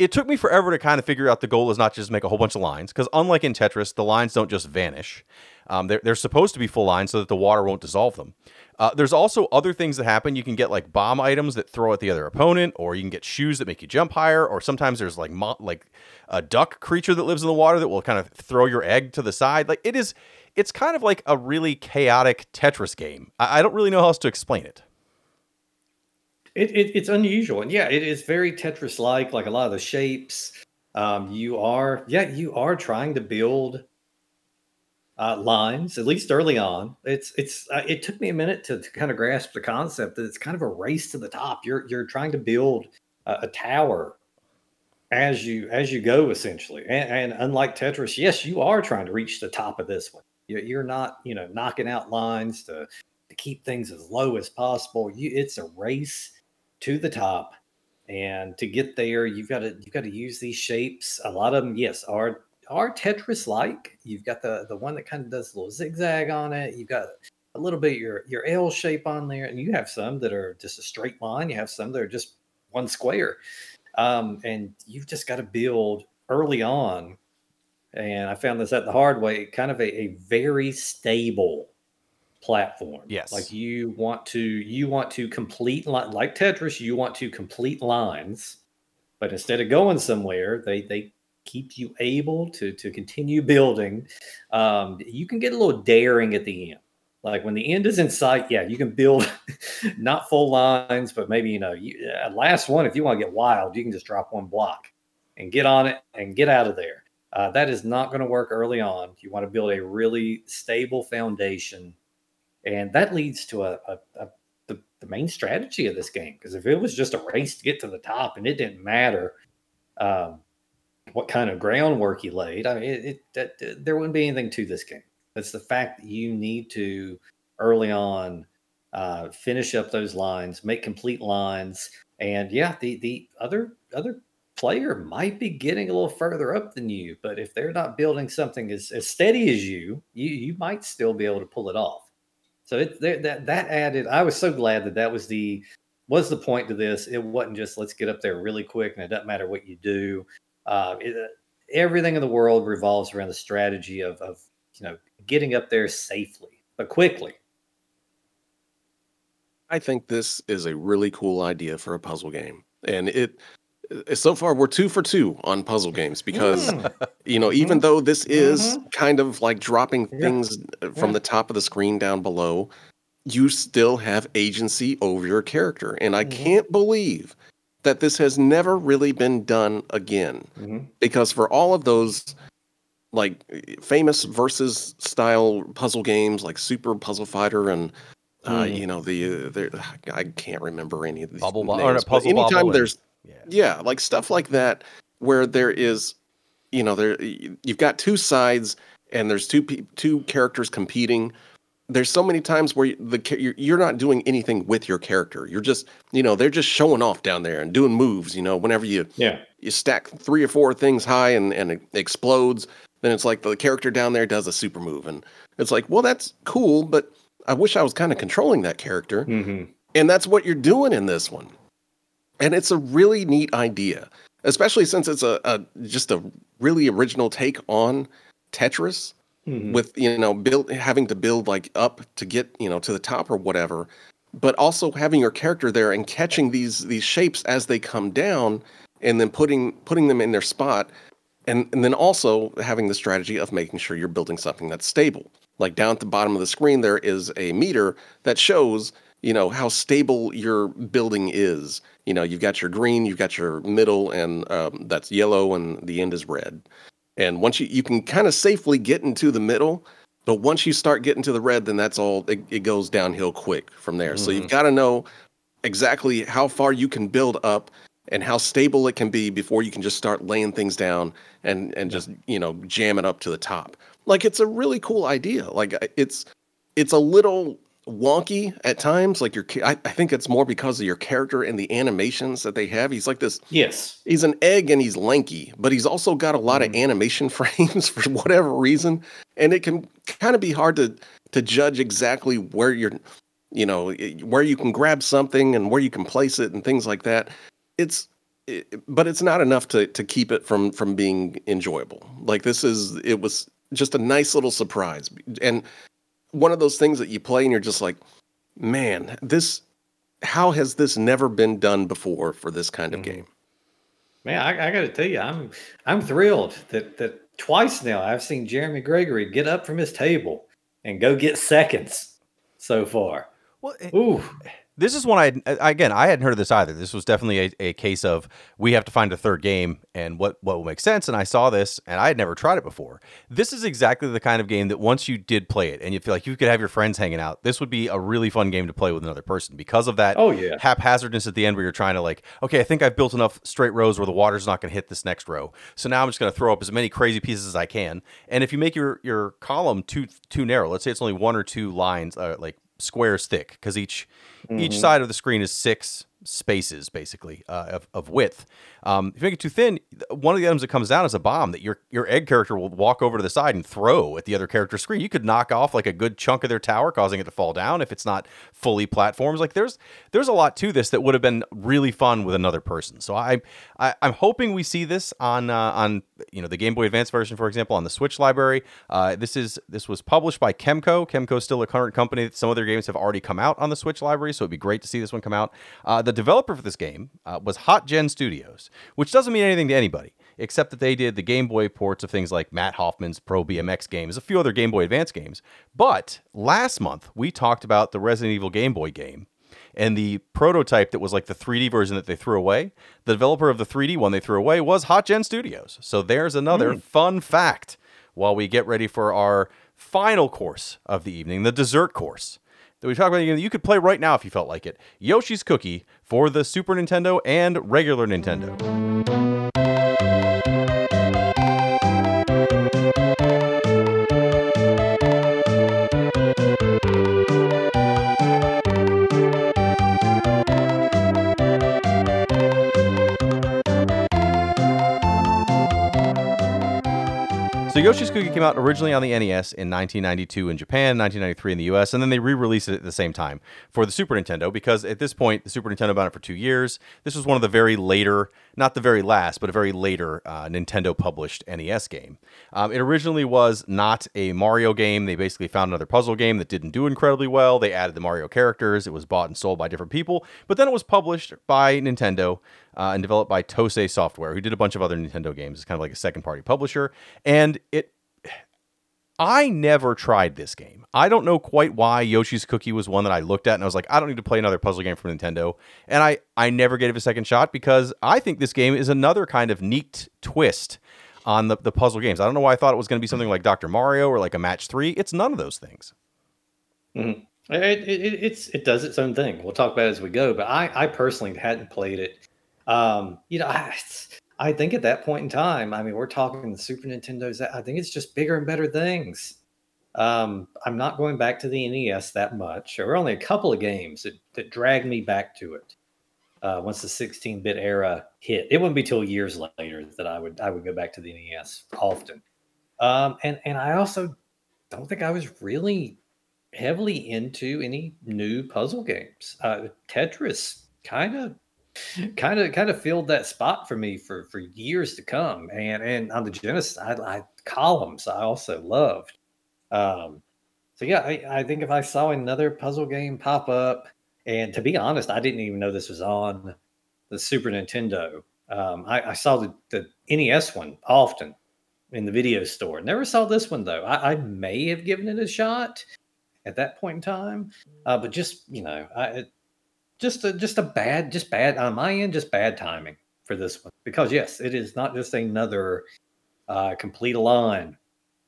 it took me forever to kind of figure out the goal is not just make a whole bunch of lines because unlike in tetris the lines don't just vanish. Um, they're, they're supposed to be full lines so that the water won't dissolve them. Uh, there's also other things that happen. You can get like bomb items that throw at the other opponent or you can get shoes that make you jump higher or sometimes there's like mo- like a duck creature that lives in the water that will kind of throw your egg to the side. Like it is it's kind of like a really chaotic tetris game. I, I don't really know how else to explain it it, it, it's unusual, and yeah, it is very Tetris-like. Like a lot of the shapes, um, you are yeah, you are trying to build uh, lines at least early on. It's it's uh, it took me a minute to, to kind of grasp the concept that it's kind of a race to the top. You're you're trying to build a, a tower as you as you go essentially, and, and, unlike Tetris, yes, you are trying to reach the top of this one. You're not you know knocking out lines to to keep things as low as possible. You it's a race to the top. And to get there, you've got to you've got to use these shapes. A lot of them, yes, are are Tetris like. You've got the the one that kind of does a little zigzag on it. You've got a little bit your your L shape on there, and you have some that are just a straight line. You have some that are just one square, um, and you've just got to build early on. And I found this at the hard way, kind of a, a very stable platform. Yes. Like you want to you want to complete like Tetris, you want to complete lines, but instead of going somewhere, they they keep you able to to continue building. Um, you can get a little daring at the end. Like when the end is in sight, yeah, you can build *laughs* not full lines, but maybe you know, you, uh, last one. If you want to get wild, you can just drop one block and get on it and get out of there. Uh, that is not going to work early on. You want to build a really stable foundation and that leads to a, a, a the, the main strategy of this game. Because if it was just a race to get to the top and it didn't matter um, what kind of groundwork you laid, I mean, it, it there wouldn't be anything to this game. It's the fact that you need to early on uh, finish up those lines, make complete lines, and yeah, the the other other player might be getting a little further up than you, but if they're not building something as, as steady as you, you you might still be able to pull it off. So it that that added. I was so glad that that was the was the point to this. It wasn't just let's get up there really quick and it doesn't matter what you do. Uh, it, everything in the world revolves around the strategy of of you know getting up there safely but quickly. I think this is a really cool idea for a puzzle game, and it so far we're two for two on puzzle games because mm. you know even mm-hmm. though this is mm-hmm. kind of like dropping yeah. things uh, from yeah. the top of the screen down below you still have agency over your character and i mm-hmm. can't believe that this has never really been done again mm-hmm. because for all of those like famous versus style puzzle games like super puzzle fighter and uh, mm. you know the, uh, the I can't remember any of these bubble names, puzzle anytime there's yeah. yeah, like stuff like that where there is, you know, there you've got two sides and there's two two characters competing. There's so many times where the you're not doing anything with your character. You're just, you know, they're just showing off down there and doing moves. You know, whenever you yeah you stack three or four things high and and it explodes, then it's like the character down there does a super move, and it's like, well, that's cool, but I wish I was kind of controlling that character. Mm-hmm. And that's what you're doing in this one. And it's a really neat idea, especially since it's a, a just a really original take on Tetris mm-hmm. with, you know, build having to build like up to get, you know, to the top or whatever, but also having your character there and catching these these shapes as they come down and then putting putting them in their spot and and then also having the strategy of making sure you're building something that's stable. Like down at the bottom of the screen there is a meter that shows you know how stable your building is you know you've got your green you've got your middle and um, that's yellow and the end is red and once you you can kind of safely get into the middle but once you start getting to the red then that's all it, it goes downhill quick from there mm-hmm. so you've mm-hmm. got to know exactly how far you can build up and how stable it can be before you can just start laying things down and and just you know jam it up to the top. Like it's a really cool idea. Like it's it's a little wonky at times. Like your, I, I think it's more because of your character and the animations that they have. He's like this. Yes, he's an egg and he's lanky, but he's also got a lot mm-hmm. of animation *laughs* frames for whatever reason, and it can kind of be hard to to judge exactly where you're, you know, where you can grab something and where you can place it and things like that. It's it, but it's not enough to to keep it from from being enjoyable. Like this is it was just a nice little surprise and one of those things that you play and you're just like, man, this how has this never been done before for this kind of mm-hmm. game? Man, I, I got to tell you, I'm I'm thrilled that that twice now I've seen Jeremy Gregory get up from his table and go get seconds so far. Well, Ooh this is one I again I hadn't heard of this either. This was definitely a, a case of we have to find a third game and what what will make sense. And I saw this and I had never tried it before. This is exactly the kind of game that once you did play it and you feel like you could have your friends hanging out, this would be a really fun game to play with another person because of that. Oh yeah, haphazardness at the end where you're trying to like, okay, I think I've built enough straight rows where the water's not going to hit this next row. So now I'm just going to throw up as many crazy pieces as I can. And if you make your your column too too narrow, let's say it's only one or two lines, uh, like squares thick, because each Mm-hmm. Each side of the screen is six spaces basically uh, of, of width. Um, if you make it too thin, one of the items that comes down is a bomb that your your egg character will walk over to the side and throw at the other character's screen. You could knock off like a good chunk of their tower, causing it to fall down if it's not fully platforms. Like there's there's a lot to this that would have been really fun with another person. So I, I am hoping we see this on uh, on you know the Game Boy Advance version, for example, on the Switch library. Uh, this is this was published by Kemco. Kemco is still a current company. Some of their games have already come out on the Switch library, so it'd be great to see this one come out. Uh, the developer for this game uh, was Hot Gen Studios, which doesn't mean anything to anybody except that they did the Game Boy ports of things like Mat Hoffman's Pro BMX games, a few other Game Boy Advance games. But last month we talked about the Resident Evil Game Boy game and the prototype that was like the 3D version that they threw away. The developer of the 3D one they threw away was Hot Gen Studios. So there's another mm. fun fact while we get ready for our final course of the evening, the dessert course that we talk about that you could play right now if you felt like it. Yoshi's Cookie for the Super Nintendo and regular Nintendo. Yoshi's Cookie came out originally on the NES in 1992 in Japan, 1993 in the US, and then they re-released it at the same time for the Super Nintendo because at this point the Super Nintendo been it for two years. This was one of the very later, not the very last, but a very later uh, Nintendo published NES game. Um, it originally was not a Mario game. They basically found another puzzle game that didn't do incredibly well. They added the Mario characters. It was bought and sold by different people, but then it was published by Nintendo uh, and developed by Tose Software, who did a bunch of other Nintendo games. It's kind of like a second party publisher. And it, I never tried this game. I don't know quite why Yoshi's Cookie was one that I looked at and I was like, I don't need to play another puzzle game from Nintendo. And I, I never gave it a second shot because I think this game is another kind of neat twist on the, the puzzle games. I don't know why I thought it was going to be something like Dr. Mario or like a Match 3. It's none of those things. Mm-hmm. It, it, it's, it does its own thing. We'll talk about it as we go. But I, I personally hadn't played it um, you know, I, I think at that point in time, I mean, we're talking the Super Nintendo's. I think it's just bigger and better things. Um, I'm not going back to the NES that much. There were only a couple of games that, that dragged me back to it. Uh, once the 16-bit era hit, it wouldn't be till years later that I would I would go back to the NES often. Um, and and I also don't think I was really heavily into any new puzzle games. Uh, Tetris kind of kind of kind of filled that spot for me for for years to come. And and on the Genesis, I, I columns I also loved. Um, so yeah, I, I think if I saw another puzzle game pop up, and to be honest, I didn't even know this was on the Super Nintendo. Um, I, I, saw the, the NES one often in the video store. Never saw this one though. I, I may have given it a shot at that point in time, uh, but just you know, I, just a, just a bad, just bad on my end, just bad timing for this one. Because yes, it is not just another uh, complete line,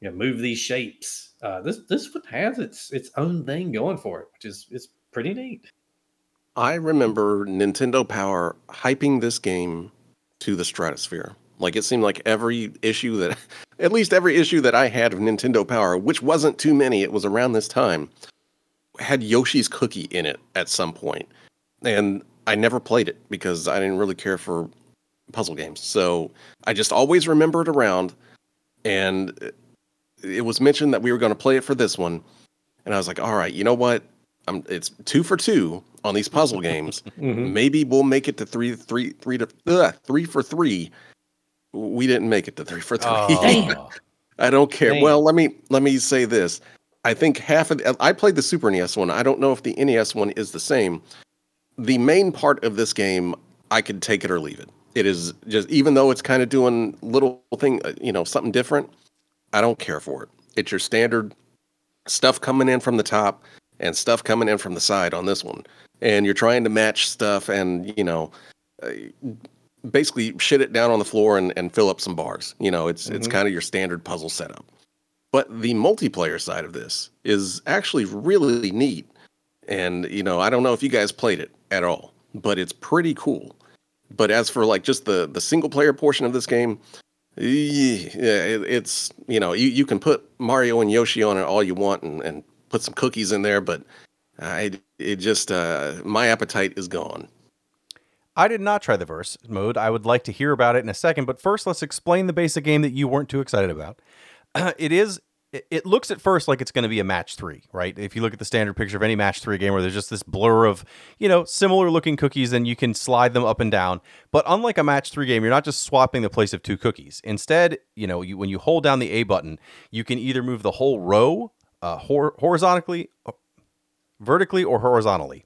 you know, move these shapes. Uh, this this one has its its own thing going for it, which is it's pretty neat. I remember Nintendo Power hyping this game to the stratosphere. Like it seemed like every issue that, *laughs* at least every issue that I had of Nintendo Power, which wasn't too many, it was around this time, had Yoshi's Cookie in it at some point. And I never played it because I didn't really care for puzzle games. So I just always remember it around. And it was mentioned that we were going to play it for this one. And I was like, all right, you know what? I'm, it's two for two on these puzzle *laughs* games. mm-hmm. Maybe we'll make it to three, three, three to ugh, three for three. We didn't make it to three for three. Oh. *laughs* I don't care. Damn. Well, let me let me say this. I think half of the, I played the Super NES one. I don't know if the NES one is the same. The main part of this game, I could take it or leave it. It is just even though it's kind of doing little thing, uh, you know, something different. I don't care for it. It's your standard stuff coming in from the top and stuff coming in from the side on this one. And you're trying to match stuff and, you know, uh, basically shit it down on the floor and, and fill up some bars. You know, it's mm-hmm. it's kind of your standard puzzle setup. But the multiplayer side of this is actually really neat. And, you know, I don't know if you guys played it at all, but it's pretty cool. But as for like just the the single player portion of this game, yeah, it, it's you know you, you can put Mario and Yoshi on it all you want and, and put some cookies in there, but I it just uh, my appetite is gone. I did not try the verse mode. I would like to hear about it in a second, but first let's explain the basic game that you weren't too excited about. *clears throat* it is it looks at first like it's going to be a match three, right? If you look at the standard picture of any match three game where there's just this blur of, you know, similar looking cookies and you can slide them up and down. But unlike a match three game, you're not just swapping the place of two cookies. Instead, you know, you, when you hold down the A button, you can either move the whole row uh, hor- horizontally, uh, vertically, or horizontally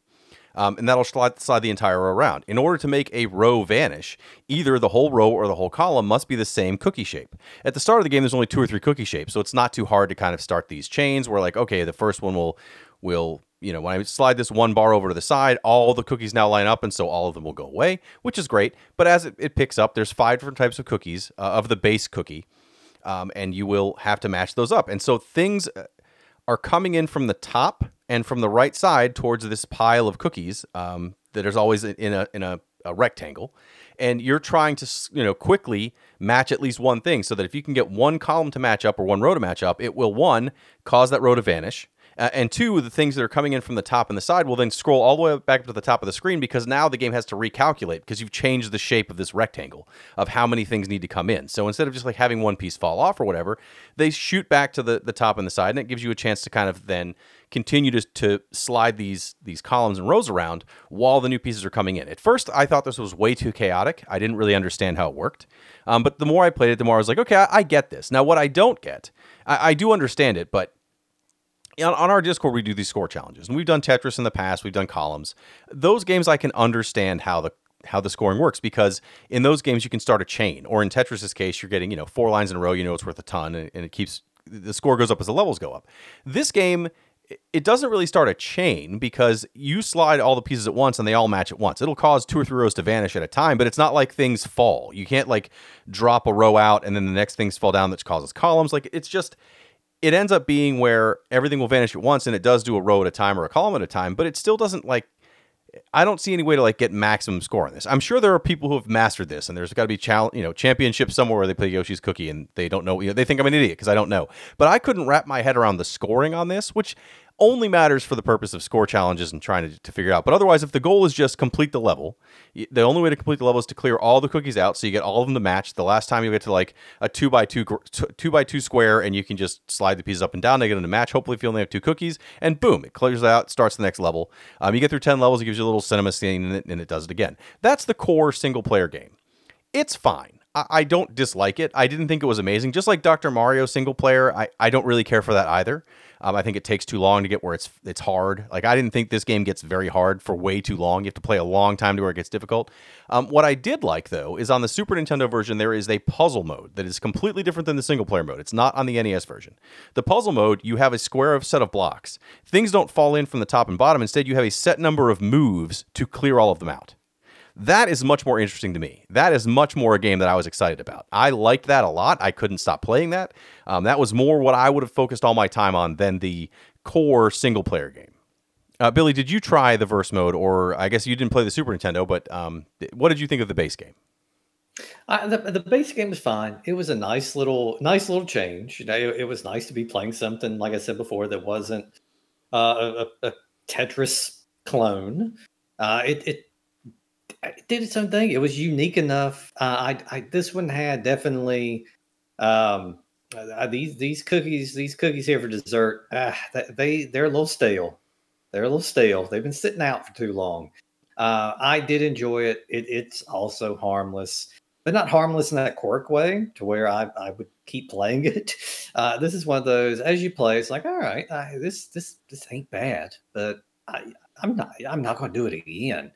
um, and that'll slide, the entire row around. In order to make a row vanish, either the whole row or the whole column must be the same cookie shape. At the start of the game, there's only two or three cookie shapes, so it's not too hard to kind of start these chains where like, okay, the first one will will you know, when I slide this one bar over to the side, all the cookies now line up, and so all of them will go away, which is great. But as it, it picks up, there's five different types of cookies uh, of the base cookie, um, and you will have to match those up. And so things uh, are coming in from the top and from the right side towards this pile of cookies um, that is always in a in a, a, rectangle, and you're trying to you know quickly match at least one thing, so that if you can get one column to match up or one row to match up, it will one cause that row to vanish, uh, and two, the things that are coming in from the top and the side will then scroll all the way back up to the top of the screen because now the game has to recalculate because you've changed the shape of this rectangle of how many things need to come in. So instead of just like having one piece fall off or whatever, they shoot back to the, the top and the side, and it gives you a chance to kind of then continue to, to slide these these columns and rows around while the new pieces are coming in. At first, I thought this was way too chaotic. I didn't really understand how it worked. Um, but the more I played it, the more I was like, okay, I, I get this. Now, what I don't get, I, I do understand it, but on, on our Discord, we do these score challenges, and we've done Tetris in the past. We've done columns. Those games, I can understand how the how the scoring works because in those games you can start a chain, or in Tetris's case, you're getting you know four lines in a row. You know it's worth a ton, and, and it keeps the score goes up as the levels go up. This game it doesn't really start a chain because you slide all the pieces at once and they all match at once. It'll cause two or three rows to vanish at a time, but it's not like things fall. You can't like drop a row out and then the next things fall down that causes columns. Like it's just it ends up being where everything will vanish at once and it does do a row at a time or a column at a time, but it still doesn't like I don't see any way to like get maximum score on this. I'm sure there are people who have mastered this, and there's got to be challenge, you know, championship somewhere where they play Yoshi's Cookie and they don't know. You know, they think I'm an idiot because I don't know. But I couldn't wrap my head around the scoring on this, which only matters for the purpose of score challenges and trying to, to figure out. But otherwise, if the goal is just complete the level, the only way to complete the level is to clear all the cookies out, so you get all of them to match. The last time you get to like a two by two two by two square, and you can just slide the pieces up and down to get them to match. Hopefully, if you only have two cookies, and boom, it clears out, starts the next level. Um, you get through ten levels, it gives you a little cinema scene, and it, and it does it again. That's the core single player game. It's fine. I don't dislike it. I didn't think it was amazing. Just like Dr. Mario single player, I, I don't really care for that either. Um, I think it takes too long to get where it's it's hard. Like I didn't think this game gets very hard for way too long. You have to play a long time to where it gets difficult. Um, what I did like though is on the Super Nintendo version there is a puzzle mode that is completely different than the single player mode. It's not on the NES version. The puzzle mode you have a square of set of blocks. Things don't fall in from the top and bottom. Instead you have a set number of moves to clear all of them out. That is much more interesting to me. That is much more a game that I was excited about. I liked that a lot. I couldn't stop playing that. Um, that was more what I would have focused all my time on than the core single player game. Uh, Billy, did you try the verse mode, or I guess you didn't play the Super Nintendo, but um, what did you think of the base game? I, the, the base game was fine. It was a nice little, nice little change. You know, it, it was nice to be playing something, like I said before, that wasn't uh, a, a, Tetris clone. Uh, it, it, it did its own thing. It was unique enough. Uh, I, I this one had definitely um, uh, these these cookies these cookies here for dessert. Uh, they they're a little stale. They're a little stale. They've been sitting out for too long. Uh, I did enjoy it. it. It's also harmless but not harmless in that Kwirk way to where I, I would keep playing *laughs* it. Uh, this is one of those as you play, it's like, all right, I, this this this ain't bad, but I, I'm not I'm not going to do it again.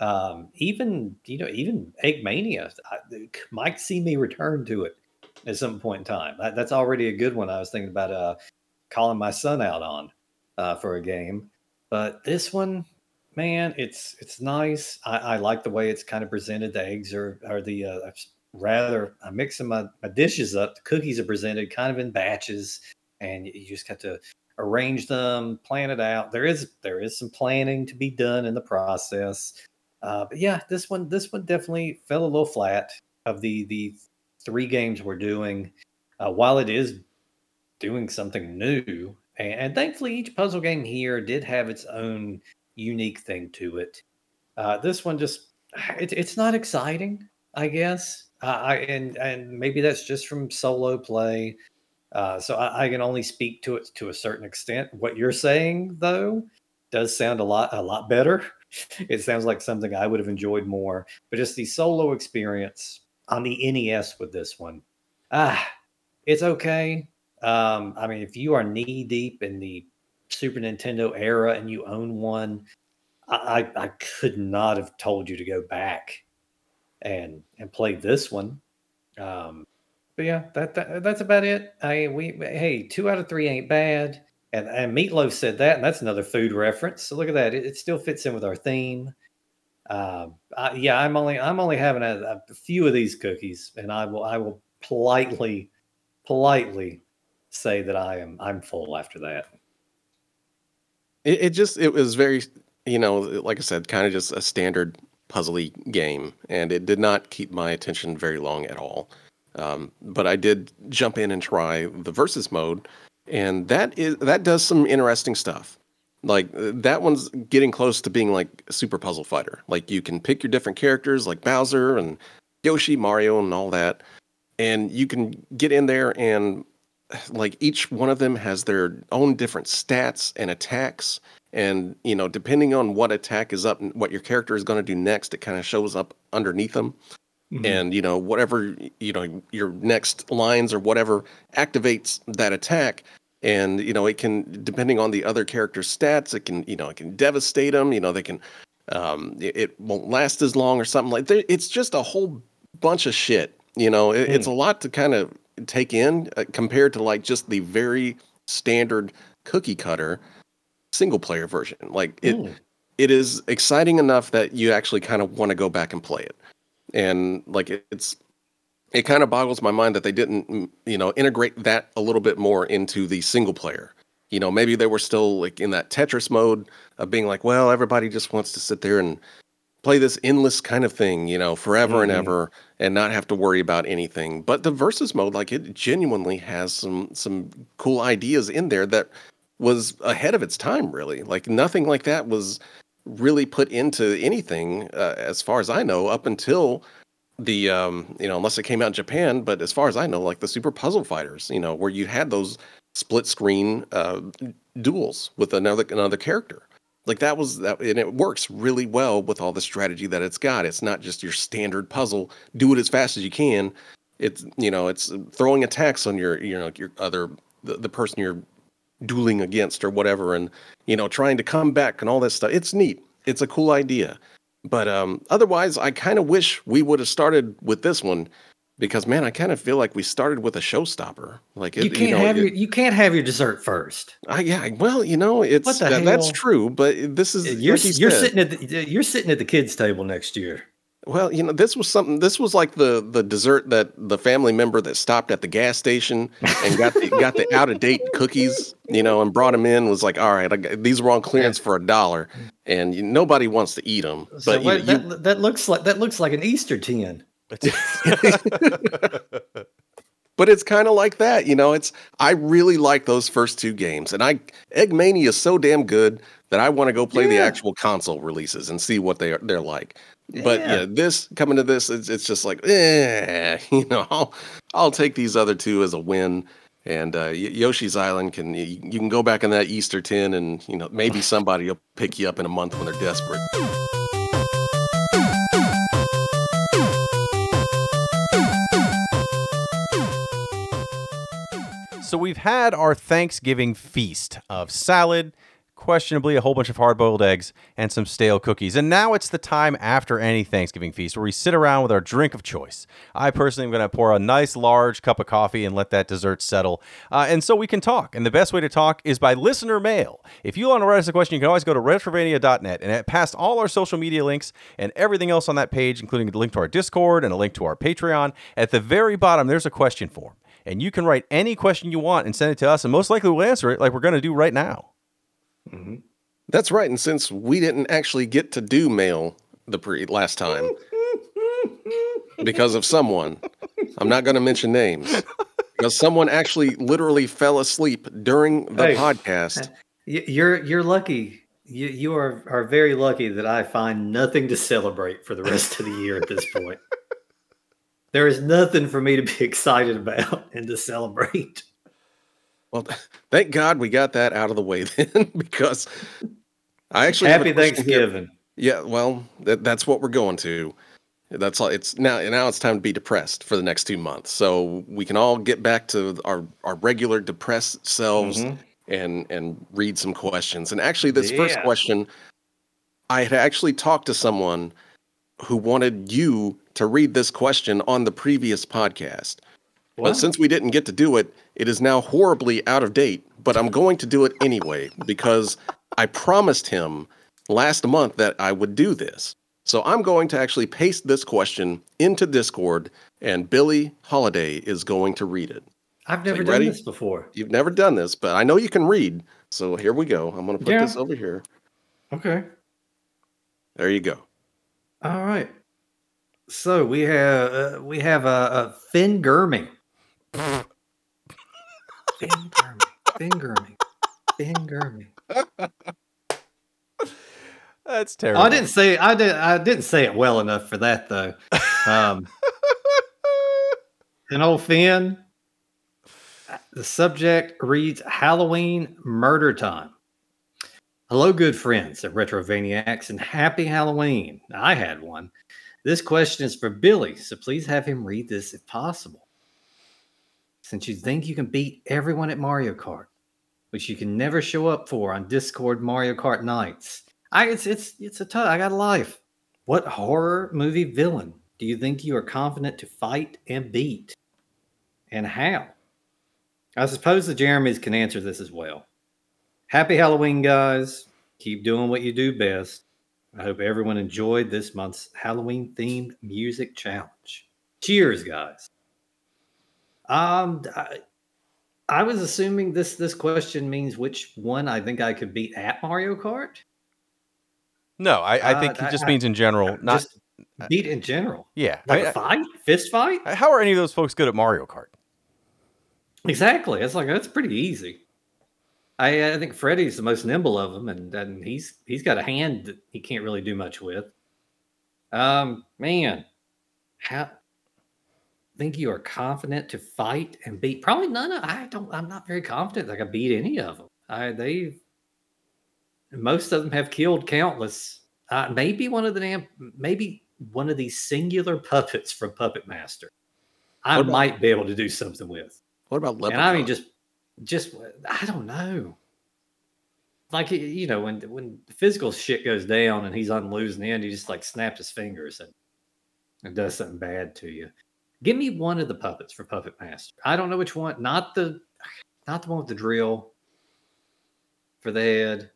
Um, even you know even Eggmania I, might see me return to it at some point in time. That, that's already a good one. I was thinking about uh, calling my son out on uh, for a game, but this one man, it's it's nice. I, I, like the way it's kind of presented. The eggs are are the uh, rather I'm mixing my, my dishes up. The cookies are presented kind of in batches, and you just got to arrange them, plan it out. There is there is some planning to be done in the process. Uh, but yeah, this one this one definitely fell a little flat. Of the the three games we're doing, uh, while it is doing something new, and, and thankfully each puzzle game here did have its own unique thing to it. Uh, this one just it, it's not exciting, I guess. I and and maybe that's just from solo play. Uh, so I, I, can only speak to it to a certain extent. What you're saying though does sound a lot a lot better. *laughs* it sounds like something I would have enjoyed more. But just the solo experience on the NES with this one, ah, it's okay. Um, I mean, if you are knee deep in the Super Nintendo era and you own one, I, I could not have told you to go back and and play this one. Um, but yeah, that, that that's about it. I we hey, two out of three ain't bad. And and Meatloaf said that, and that's another food reference. So look at that; it, it still fits in with our theme. Uh, I, yeah, I'm only I'm only having a, a few of these cookies, and I will I will politely politely say that I am I'm full after that. It, it just it was very you know like I said, kind of just a standard puzzly game, and it did not keep my attention very long at all. Um, but I did jump in and try the versus mode, and that is that does some interesting stuff. Like that one's getting close to being like a super puzzle fighter. Like you can pick your different characters, like Bowser and Yoshi, Mario, and all that, and you can get in there and *sighs* like each one of them has their own different stats and attacks and you know depending on what attack is up and what your character is going to do next it kind of shows up underneath them mm-hmm. and you know whatever you know your next lines or whatever activates that attack and you know it can depending on the other character's stats it can you know it can devastate them you know they can um it, it won't last as long or something like that it's just a whole bunch of shit you know it, mm. it's a lot to kind of take in uh, compared to like just the very standard cookie cutter single player version. Like it mm. it is exciting enough that you actually kind of want to go back and play it. And like it, it's it kind of boggles my mind that they didn't mm, you know integrate that a little bit more into the single player. You know, maybe they were still like in that Tetris mode of being like, well, everybody just wants to sit there and play this endless kind of thing, you know, forever mm-hmm. and ever and not have to worry about anything. But the versus mode, like it genuinely has some some cool ideas in there that was ahead of its time, really. Like nothing like that was really put into anything, uh, as far as I know, up until the um, you know, unless it came out in Japan. But as far as I know, like the Super Puzzle Fighters, you know, where you had those split screen uh, duels with another another character. Like that was that, and it works really well with all the strategy that it's got. It's not just your standard puzzle. Do it as fast as you can. It's you know, it's throwing attacks on your you know your other the, the person you're dueling against or whatever and you know trying to come back and all that stuff it's neat it's a cool idea but um otherwise i kind of wish we would have started with this one because man i kind of feel like we started with a showstopper. Like it, you can't you know, have it, your you can't have your dessert first. I, yeah well you know it's that, that's true but this is you're, like you're sitting at the, you're sitting at the kids table next year Well, you know, this was something. This was like the the dessert that the family member that stopped at the gas station and got the got the out of date cookies, you know, and brought them in. Was like, all right, I got, these were on clearance for a dollar, and you, nobody wants to eat them. But So you- wait, you- that, that looks like that looks like an Easter tin. *laughs* but it's kind of like that, you know. It's I really like those first two games, and I Eggmania is so damn good that I want to go play the actual console releases and see what they are they're like. But Yeah. yeah, this coming to this, it's, it's just like, eh, *laughs* you know, I'll I'll take these other two as a win. And uh, Yoshi's Island can you, you can go back in that Easter tin, and you know maybe somebody will pick you up in a month when they're desperate. So we've had our Thanksgiving feast of salad, questionably a whole bunch of hard-boiled eggs, and some stale cookies. And now it's the time after any Thanksgiving feast where we sit around with our drink of choice. I personally am going to pour a nice large cup of coffee and let that dessert settle. Uh, and so we can talk. And the best way to talk is by listener mail. If you want to write us a question, you can always go to retrovania.net and past all our social media links and everything else on that page, including a link to our Discord and a link to our Patreon. At the very bottom, there's a question form and you can write any question you want and send it to us, and most likely we'll answer it like we're going to do right now. Mm-hmm. That's right. And since we didn't actually get to do mail the pre last time *laughs* because of someone, I'm not going to mention names because someone actually literally fell asleep during the Hey. podcast. *laughs* You're you're lucky. You you are are very lucky that I find nothing to celebrate for the rest of the year at this point. *laughs* There is nothing for me to be excited about and to celebrate. Well, thank God we got that out of the way *laughs* then because I actually Happy question here. Thanksgiving. Yeah, well, that, that's what we're going to. That's all. It's now. Now it's time to be depressed for the next two months, so we can all get back to our our regular depressed selves Mhm. and and read some questions. And actually, this first question, I had actually talked to someone who wanted you to read this question on the previous podcast. Wow. But since we didn't get to do it, it is now horribly out of date. But I'm going to do it anyway because I promised him last month that I would do this. So I'm going to actually paste this question into Discord, and Billy Holiday is going to read it. I've never you done ready? this before. You've never done this, but I know you can read. So here we go. I'm going to put Yeah. this over here. Okay. There you go. All right. So we have uh, we have a uh, uh, Finn Germing. *laughs* Finn me. Finn me. That's terrible. I didn't say I did I didn't say it well enough for that though. Um, *laughs* and old Finn. The subject reads Halloween murder time. Hello, good friends of Retrovaniacs, and happy Halloween. I had one. This question is for Billy, so please have him read this if possible. Since you think you can beat everyone at Mario Kart, which you can never show up for on Discord Mario Kart nights, I it's it's it's a tough. I got a life. What horror movie villain do you think you are confident to fight and beat, and how? I suppose the Jeremys can answer this as well. Happy Halloween, guys! Keep doing what you do best. I hope everyone enjoyed this month's Halloween themed music challenge. Cheers, guys. Um, I, I was assuming this this question means which one I think I could beat at Mario Kart. no, I, I think Uh, he just I- means in general. Not Just beat in general, yeah. like I- a fight, fist fight. How are any of those folks good at Mario Kart? Exactly. It's like that's pretty easy. I, I think Freddy's the most nimble of them, and, and he's he's got a hand that he can't really do much with. Um, man, how think you are confident to fight and beat? Probably none of. I don't. I'm not very confident that I can beat any of them. I they most of them have killed countless. Uh, maybe one of the damn, maybe one of these singular puppets from Puppet Master. I about- might be able to do something with. What about Leprechaun? And I mean, just, just I don't know. Like you know, when when the physical shit goes down and he's on losing end, he just like snaps his fingers and and does something bad to you. Give me one of the puppets for Puppet Master. I don't know which one. Not the, not the one with the drill for the head,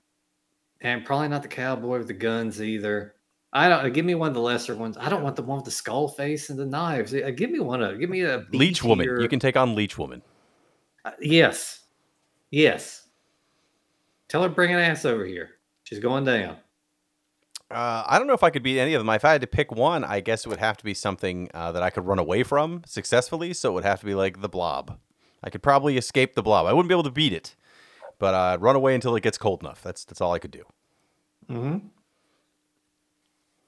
and probably not the cowboy with the guns either. I don't give me one of the lesser ones. I don't want the one with the skull face and the knives. Uh, Give me one of give me a Leech Woman. You can take on Leech Woman. Uh, yes, yes. Tell her bring an ass over here. She's going down. Uh, I don't know if I could beat any of them. If I had to pick one, I guess it would have to be something uh, that I could run away from successfully. So it would have to be like the Blob. I could probably escape the Blob. I wouldn't be able to beat it, but uh, I'd run away until it gets cold enough. That's that's all I could do. Mm-hmm.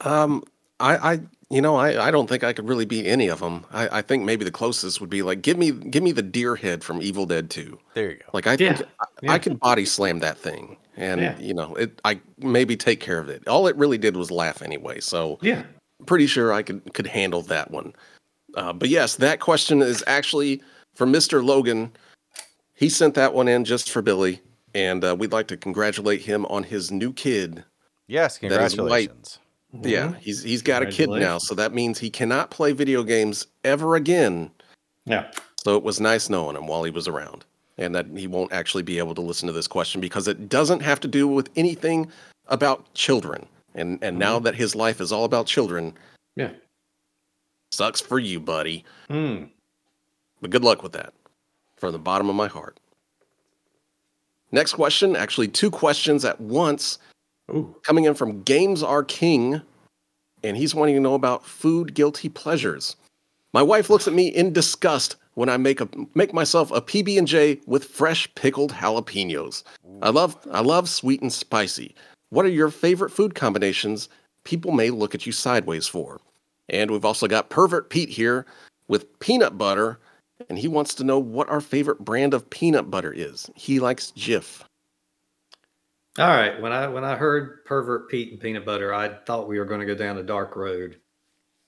Um, I, I, you know, I, I don't think I could really beat any of them. I, I think maybe the closest would be like, give me, give me the deer head from Evil Dead Two. There you go. Like I Yeah, think I, yeah. I could body slam that thing, and Yeah. you know, it. I maybe take care of it. All it really did was laugh anyway. So Yeah. pretty sure I could could handle that one. Uh, but yes, that question is actually for Mr. Logan. He sent that one in just for Billy, and uh, we'd like to congratulate him on his new kid. Yes, That is white. congratulations. Yeah, Mhm. he's he's got a kid now, so that means he cannot play video games ever again. Yeah. So it was nice knowing him while he was around, and that he won't actually be able to listen to this question because it doesn't have to do with anything about children. And and now that his life is all about children, Yeah. sucks for you, buddy. Hmm. But good luck with that from the bottom of my heart. Next question, actually, two questions at once Ooh. coming in from Games Are King, and he's wanting to know about food guilty pleasures. My wife looks at me in disgust when I make a make myself a PB and J with fresh pickled jalapenos. I love I love sweet and spicy. What are your favorite food combinations people may look at you sideways for? And we've also got Pervert Pete here with peanut butter, and he wants to know what our favorite brand of peanut butter is. He likes Jif. All right. When I when I heard pervert Pete and peanut butter, I thought we were going to go down a dark road.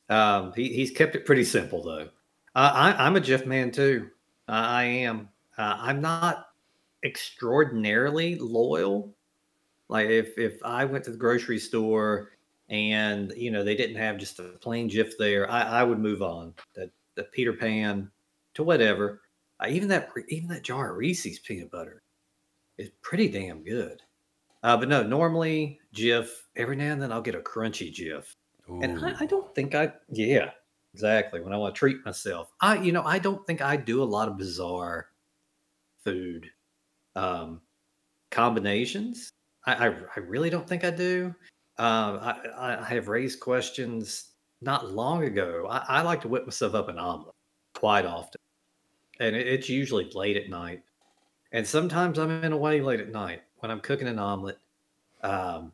Um, he, he's kept it pretty simple though. I, I, I'm a Jif man too. I I am. Uh, I'm not extraordinarily loyal. Like if if I went to the grocery store and you know they didn't have just a plain Jif there, I, I would move on. That the Peter Pan to whatever. Uh, even that even that jar of Reese's peanut butter is pretty damn good. Uh, but no, normally Jif. Every now and then I'll get a crunchy Jif, and I, I don't think I. Yeah, exactly. When I want to treat myself, I you know I don't think I do a lot of bizarre food um, combinations. I, I I really don't think I do. Um, I, I- have raised questions not long ago. I, I like to whip myself up an omelet quite often, and it, it's usually late at night. And sometimes I'm in a way late at night when I'm cooking an omelet. Um,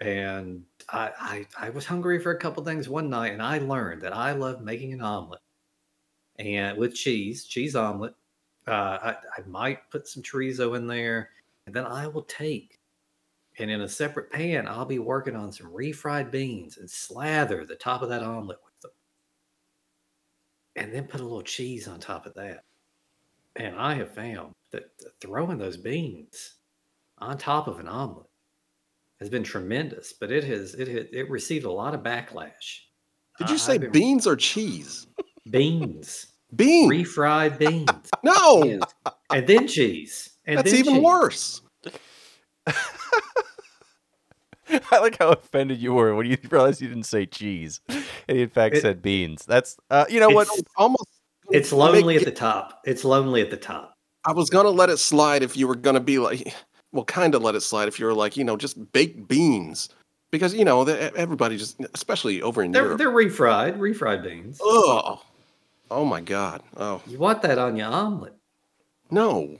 and I, I I was hungry for a couple things one night, and I learned that I love making an omelet and with cheese, cheese omelet. Uh, I, I might put some chorizo in there, and then I will take and in a separate pan, I'll be working on some refried beans and slather the top of that omelet with them, and then put a little cheese on top of that. And I have found that throwing those beans on top of an omelet has been tremendous, but it has it has, it received a lot of backlash. Did you I- say been- beans or cheese? beans, *laughs* Beans. refried beans, *laughs* no, Yes. and then cheese, and that's then even cheese. worse. *laughs* I like how offended you were when you realized you didn't say cheese, and he in fact It- said beans. That's uh, you know what? It's- Almost. It's make lonely at the top. It's lonely at the top. I was gonna let it slide if you were gonna be like, well, kind of let it slide if you're like, you know, just baked beans, because you know the, everybody just, especially over in They're Europe. they're refried, refried beans. Oh, oh my God. Oh You want that on your omelet? no,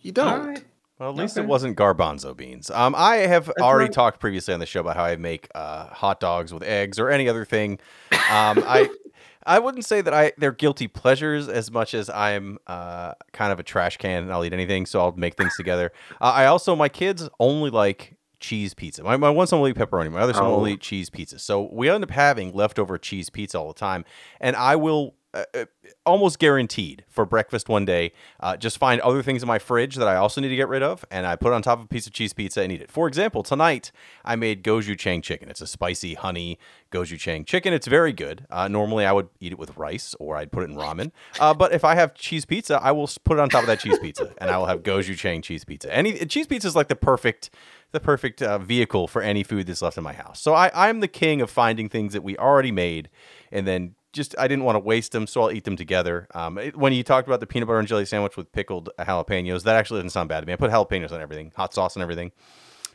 you don't. All right. Well, at least it wasn't garbanzo beans. Um, I have already right. talked previously on the show about how I make uh, hot dogs with eggs or any other thing. Um, I *laughs* I wouldn't say that I they're guilty pleasures as much as I'm uh, kind of a trash can and I'll eat anything, so I'll make things together. Uh, I also my kids only like cheese pizza. My, my one son will eat pepperoni, my other son will Oh. eat cheese pizza. So we end up having leftover cheese pizza all the time, and I will uh, uh, almost guaranteed for breakfast one day. Uh, just find other things in my fridge that I also need to get rid of, and I put on top of a piece of cheese pizza and eat it. For example, tonight I made gochujang chicken. It's a spicy honey gochujang chicken. It's very good. Uh, normally I would eat it with rice or I'd put it in ramen. Uh, but if I have cheese pizza, I will put it on top of that cheese pizza, and I will have gochujang cheese pizza. Any cheese pizza is like the perfect the perfect uh, vehicle for any food that's left in my house. So I, I'm the king of finding things that we already made and then just I didn't want to waste them, so I'll eat them together. Um, it, when you talked about the peanut butter and jelly sandwich with pickled jalapenos, that actually doesn't sound bad to me. I put jalapenos on everything, hot sauce and everything.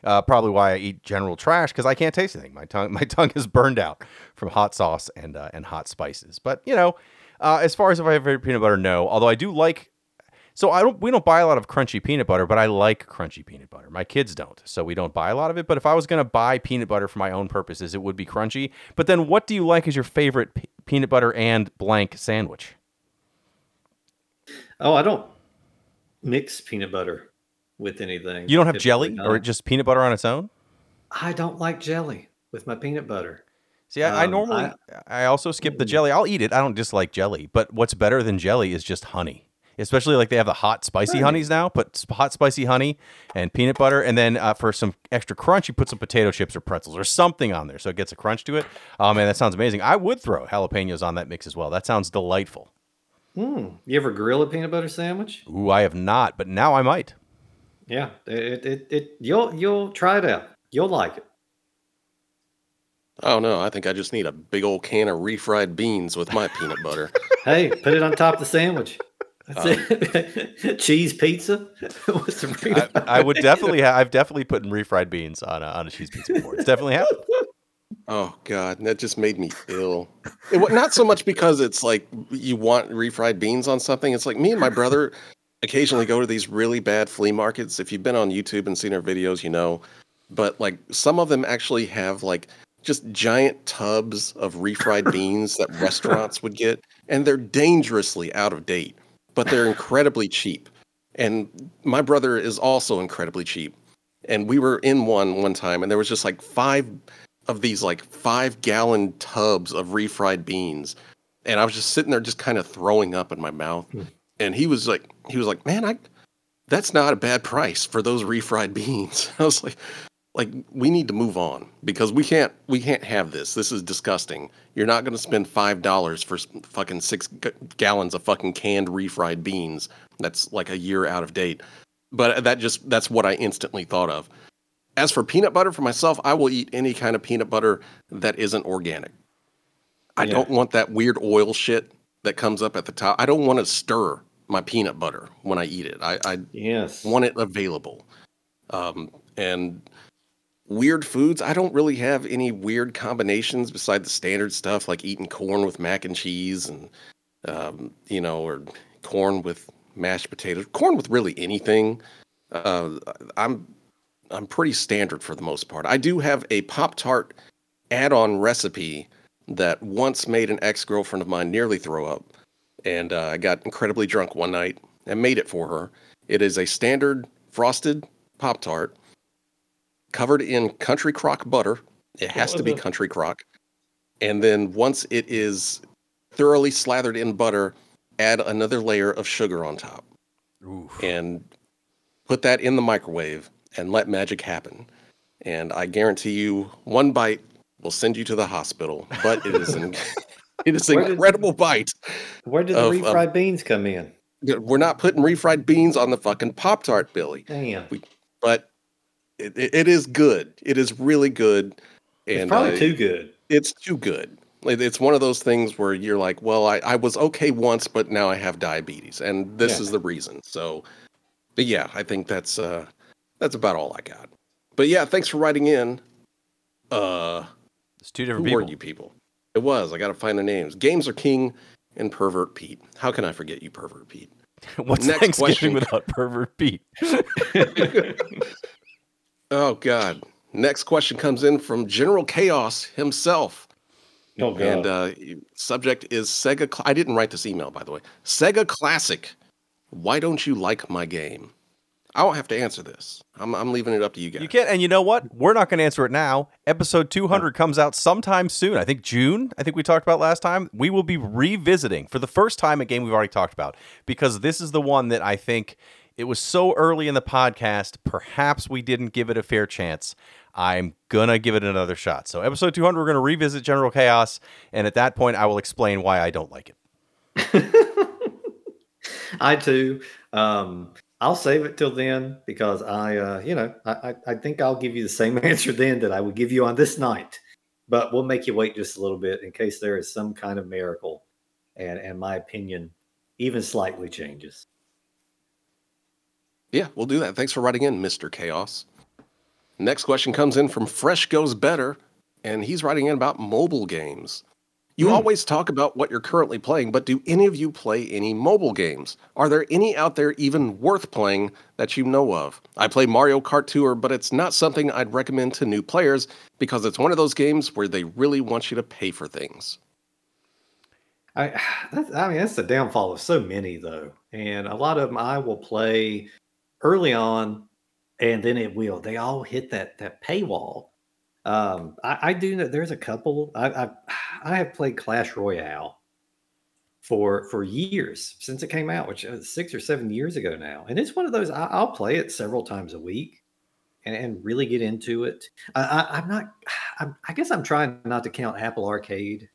Uh, probably why I eat general trash because I can't taste anything. My tongue, *laughs* my tongue is burned out from hot sauce and uh, and hot spices. But you know, uh, as far as if I have peanut butter, no. Although I do like so I don't we don't buy a lot of crunchy peanut butter, but I like crunchy peanut butter. My kids don't, so we don't buy a lot of it. But if I was going to buy peanut butter for my own purposes, it would be crunchy. But then, what do you like as your favorite p- peanut butter and blank sandwich? Oh, I don't mix peanut butter with anything. You don't have jelly or just peanut butter on its own? I don't like jelly with my peanut butter. See, I, um, I normally I, I also skip the jelly. I'll eat it. I don't dislike jelly, but what's better than jelly is just honey especially like they have the hot spicy right. honeys now. Put hot spicy honey and peanut butter, and then uh, for some extra crunch, you put some potato chips or pretzels or something on there, so it gets a crunch to it. Oh man, that sounds amazing. I would throw jalapenos on that mix as well. That sounds delightful. Hmm. You ever grill a peanut butter sandwich? Ooh, I have not, but now I might. Yeah, it, it, it you'll you'll try it out. You'll like it. Oh no, I think I just need a big old can of refried beans with my peanut butter. *laughs* hey, put it on top of the sandwich. Um, *laughs* cheese pizza. *laughs* I, I, would definitely. have. I've definitely put in refried beans on a, on a cheese pizza before. It's definitely happened. Oh God, that just made me ill. It, not so much because it's like you want refried beans on something. It's like me and my brother occasionally go to these really bad flea markets. If you've been on YouTube and seen our videos, you know. But like some of them actually have like just giant tubs of refried beans that restaurants would get, and they're dangerously out of date but they're incredibly cheap. And my brother is also incredibly cheap. And we were in one one time, and there was just like five of these like five gallon tubs of refried beans, and I was just sitting there, just kind of throwing up in my mouth. Hmm. And he was like, he was like, man, I, that's not a bad price for those refried beans. *laughs* I was like, like we need to move on because we can't we can't have this. This is disgusting. You're not going to spend five dollars for fucking six g- gallons of fucking canned refried beans. That's like a year out of date. But that just that's what I instantly thought of. As for peanut butter for myself, I will eat any kind of peanut butter that isn't organic. I yeah. don't want that weird oil shit that comes up at the top. I don't want to stir my peanut butter when I eat it. I, I yes. want it available. Um, and weird foods, I don't really have any weird combinations beside the standard stuff like eating corn with mac and cheese and um, you know, or corn with mashed potatoes. Corn with really anything. Uh, I'm I'm pretty standard for the most part. I do have a Pop Tart add-on recipe that once made an ex-girlfriend of mine nearly throw up, and uh, I got incredibly drunk one night and made it for her. It is a standard frosted Pop Tart covered in country crock butter. It has to be uh-huh. country crock. And then once it is thoroughly slathered in butter, add another layer of sugar on top. Oof. And put that in the microwave and let magic happen. And I guarantee you, one bite will send you to the hospital. But it is an *laughs* it is an incredible bite. Where did the refried of, beans come in? We're not putting refried beans on the fucking Pop Tart, Billy. Damn. We, but it, it is good. It is really good. And it's probably uh, too good. It's too good. It's one of those things where you're like, well, I, I was okay once, but now I have diabetes, and this yeah. is the reason. So, but yeah, I think that's uh, that's about all I got. But yeah, thanks for writing in. Uh, it's two different who people. were you people? It was. I got to find the names. Games are king and pervert Pete. How can I forget you, pervert Pete? *laughs* What's Next Thanksgiving question. without pervert Pete? *laughs* *laughs* Oh God. Next question comes in from General Chaos himself. Oh God. And uh, subject is Sega. Cl- I didn't write this email, by the way. Sega Classic. Why don't you like my game? I don't have to answer this. I'm, I'm leaving it up to you guys. You can't, and you know what? We're not going to answer it now. Episode 200 comes out sometime soon. I think June. I think we talked about last time. We will be revisiting for the first time a game we've already talked about because this is the one that I think it was so early in the podcast. Perhaps we didn't give it a fair chance. I'm gonna give it another shot. So, episode 200, we're gonna revisit General Chaos, and at that point, I will explain why I don't like it. *laughs* I too. Um, I'll save it till then because I, uh, you know, I, I think I'll give you the same *laughs* answer then that I would give you on this night, but we'll make you wait just a little bit in case there is some kind of miracle, and and my opinion even slightly changes. Yeah, we'll do that. Thanks for writing in, Mister Chaos. Next question comes in from Fresh Goes Better, and he's writing in about mobile games. You mm. always talk about what you're currently playing, but do any of you play any mobile games? Are there any out there even worth playing that you know of? I play Mario Kart Tour, but it's not something I'd recommend to new players because it's one of those games where they really want you to pay for things. I, *sighs* I mean, that's the downfall of so many, though. And a lot of them I will play early on, and then it will. They all hit that that paywall um, I, I do know there's a couple. I, I I have played Clash Royale for for years since it came out, which is six or seven years ago now, and it's one of those I, will play it several times a week and, and really get into it. I, am not. I'm, I guess I'm trying not to count Apple Arcade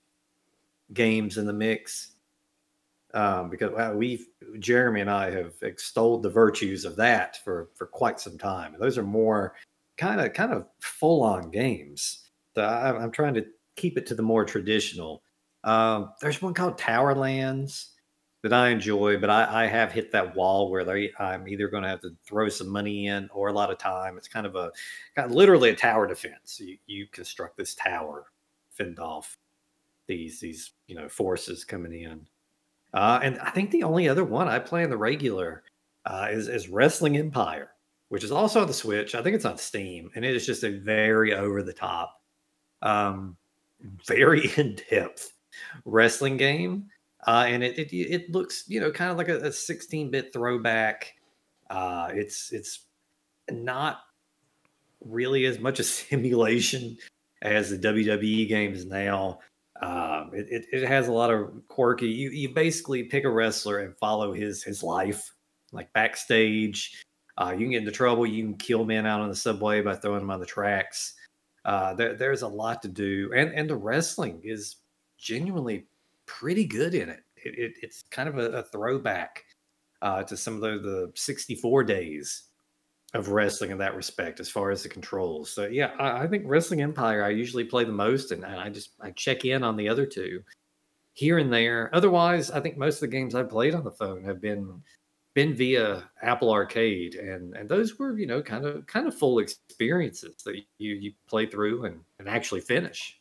games in the mix um, because we've Jeremy and I have extolled the virtues of that for for quite some time. Those are more kind of kind of full on games. So I, am trying to keep it to the more traditional. Um, there's one called Towerlands that I enjoy, but I, I have hit that wall where they, I'm either going to have to throw some money in or a lot of time. It's kind of a kind of literally a tower defense. You, you construct this tower, fend off these these you know forces coming in. Uh, and I think the only other one I play in the regular uh, is is Wrestling Empire which is also on the Switch. I think it's on Steam, and it is just a very over the top, um, very *laughs* in depth wrestling game. Uh, and it, it, it looks you know kind of like a 16 bit throwback. Uh, it's it's not really as much a *laughs* simulation as the WWE games now. Um, it, it, it, has a lot of quirky. You you basically pick a wrestler and follow his his life, like backstage. Uh, you can get into trouble. You can kill men out on the subway by throwing them on the tracks. Uh, there, there's a lot to do, and and the wrestling is genuinely pretty good in it. it, it it's kind of a, a throwback uh, to some of the, the 64 days of wrestling in that respect, as far as the controls. So yeah, I, I think Wrestling Empire I usually play the most, and, I just I check in on the other two here and there. Otherwise, I think most of the games I've played on the phone have been been via Apple Arcade, and and those were you know kind of kind of full experiences that you you play through and and actually finish.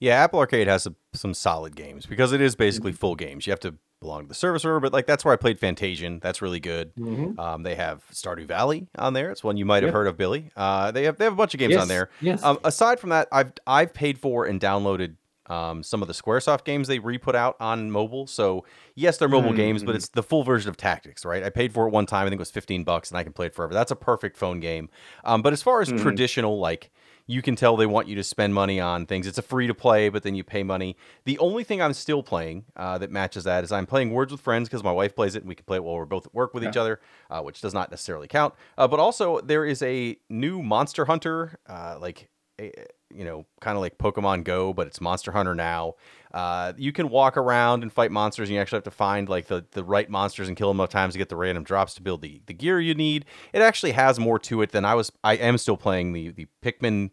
Yeah, Apple Arcade has some, some solid games because it is basically mm-hmm. full games. You have to belong to the service server, but like that's where I played Fantasian. That's really good. Mm-hmm. Um, they have Stardew Valley on there. It's one you might have heard of, Billy. Uh, they have they have a bunch of games yes. on there. Yes. Um, aside from that, I've I've paid for and downloaded um, some of the SquareSoft games they re-put out on mobile. So yes, they're mobile mm-hmm. games, but mm. it's the full version of Tactics, right? I paid for it one time. I think it was fifteen bucks, and I can play it forever. That's a perfect phone game. Um, but as far as mm-hmm. traditional, like you can tell they want you to spend money on things. It's a free to play, but then you pay money. The only thing I'm still playing uh, that matches that is I'm playing Words with Friends because my wife plays it and we can play it while we're both at work with yeah. each other, uh, which does not necessarily count. Uh, but also there is a new Monster Hunter, uh, like a, you know, kind of like Pokemon Go, but it's Monster Hunter now. Uh, you can walk around and fight monsters, and you actually have to find like the, the right monsters and kill them enough times to get the random drops to build the, the gear you need. It actually has more to it than I was. I am still playing the the Pikmin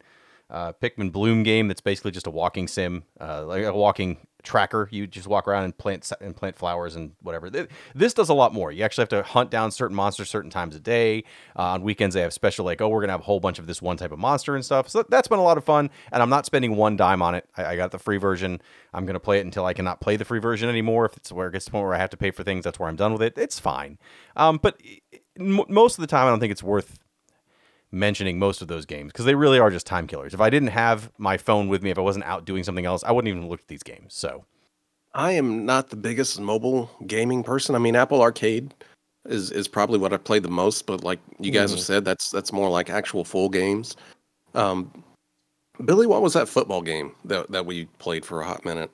uh, Pikmin Bloom game that's basically just a walking sim, uh, like a walking tracker. You just walk around and plant and plant flowers and whatever. This does a lot more. You actually have to hunt down certain monsters certain times a day. Uh, on weekends, they have special like, oh, we're gonna have a whole bunch of this one type of monster and stuff. So that's been a lot of fun, and I'm not spending one dime on it. I, I got the free version. I'm gonna play it until I cannot play the free version anymore. If it's where it gets to the point where I have to pay for things, that's where I'm done with it. It's fine. Um, but most of the time, I don't think it's worth mentioning most of those games because they really are just time killers. If I didn't have my phone with me, if I wasn't out doing something else, I wouldn't even look at these games. So I am not the biggest mobile gaming person. I mean, Apple Arcade is is probably what I played the most. But like you guys Mhm. have said, that's that's more like actual full games. Um, Billy, what was that football game that that we played for a hot minute?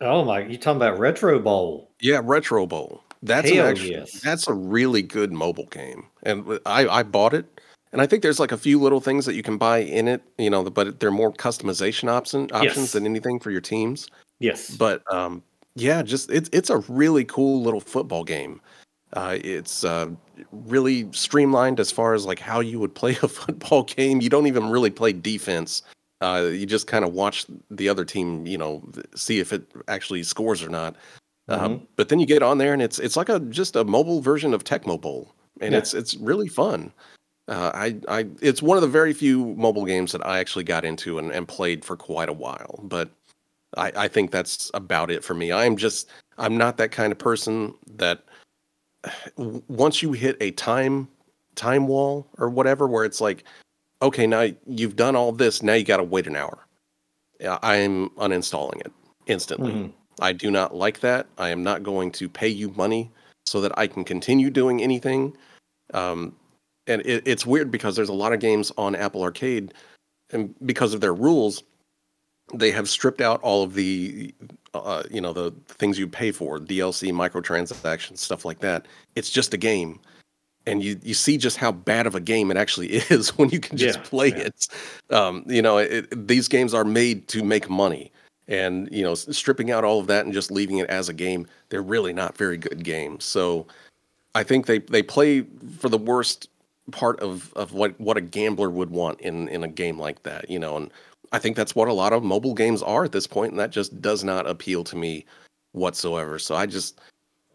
Oh my! You talking about Retro Bowl? Yeah, Retro Bowl. That's an actual, yes. that's a really good mobile game, and I I bought it, and I think there's like a few little things that you can buy in it, you know, but they're more customization option options Yes. than anything for your teams. Yes. But um, yeah, just it's it's a really cool little football game. Uh, it's uh, really streamlined as far as like how you would play a *laughs* football game. You don't even really play defense. Uh, you just kind of watch the other team, you know, see if it actually scores or not. Uh, Mhm. but then you get on there and it's it's like a just a mobile version of Tecmo Bowl, and Yeah. it's it's really fun. Uh, I I it's one of the very few mobile games that I actually got into and, and played for quite a while. But I, I think that's about it for me. I'm just I'm not that kind of person that *sighs* once you hit a time time wall or whatever where it's like okay now you've done all this now you got to wait an hour i'm uninstalling it instantly Mhm. i do not like that i am not going to pay you money so that i can continue doing anything um, and it, it's weird because there's a lot of games on apple arcade and because of their rules they have stripped out all of the uh, you know the things you pay for dlc microtransactions stuff like that. It's just a game. And you you see just how bad of a game it actually *laughs* is when you can just Yeah, play yeah. it. Um, you know it, these games are made to make money. And you know stripping out all of that and just leaving it as a game they're really not very good games. So i think they they play for the worst part of of what what a gambler would want in in a game like that you know and i think that's what a lot of mobile games are at this point and that just does not appeal to me whatsoever. So i just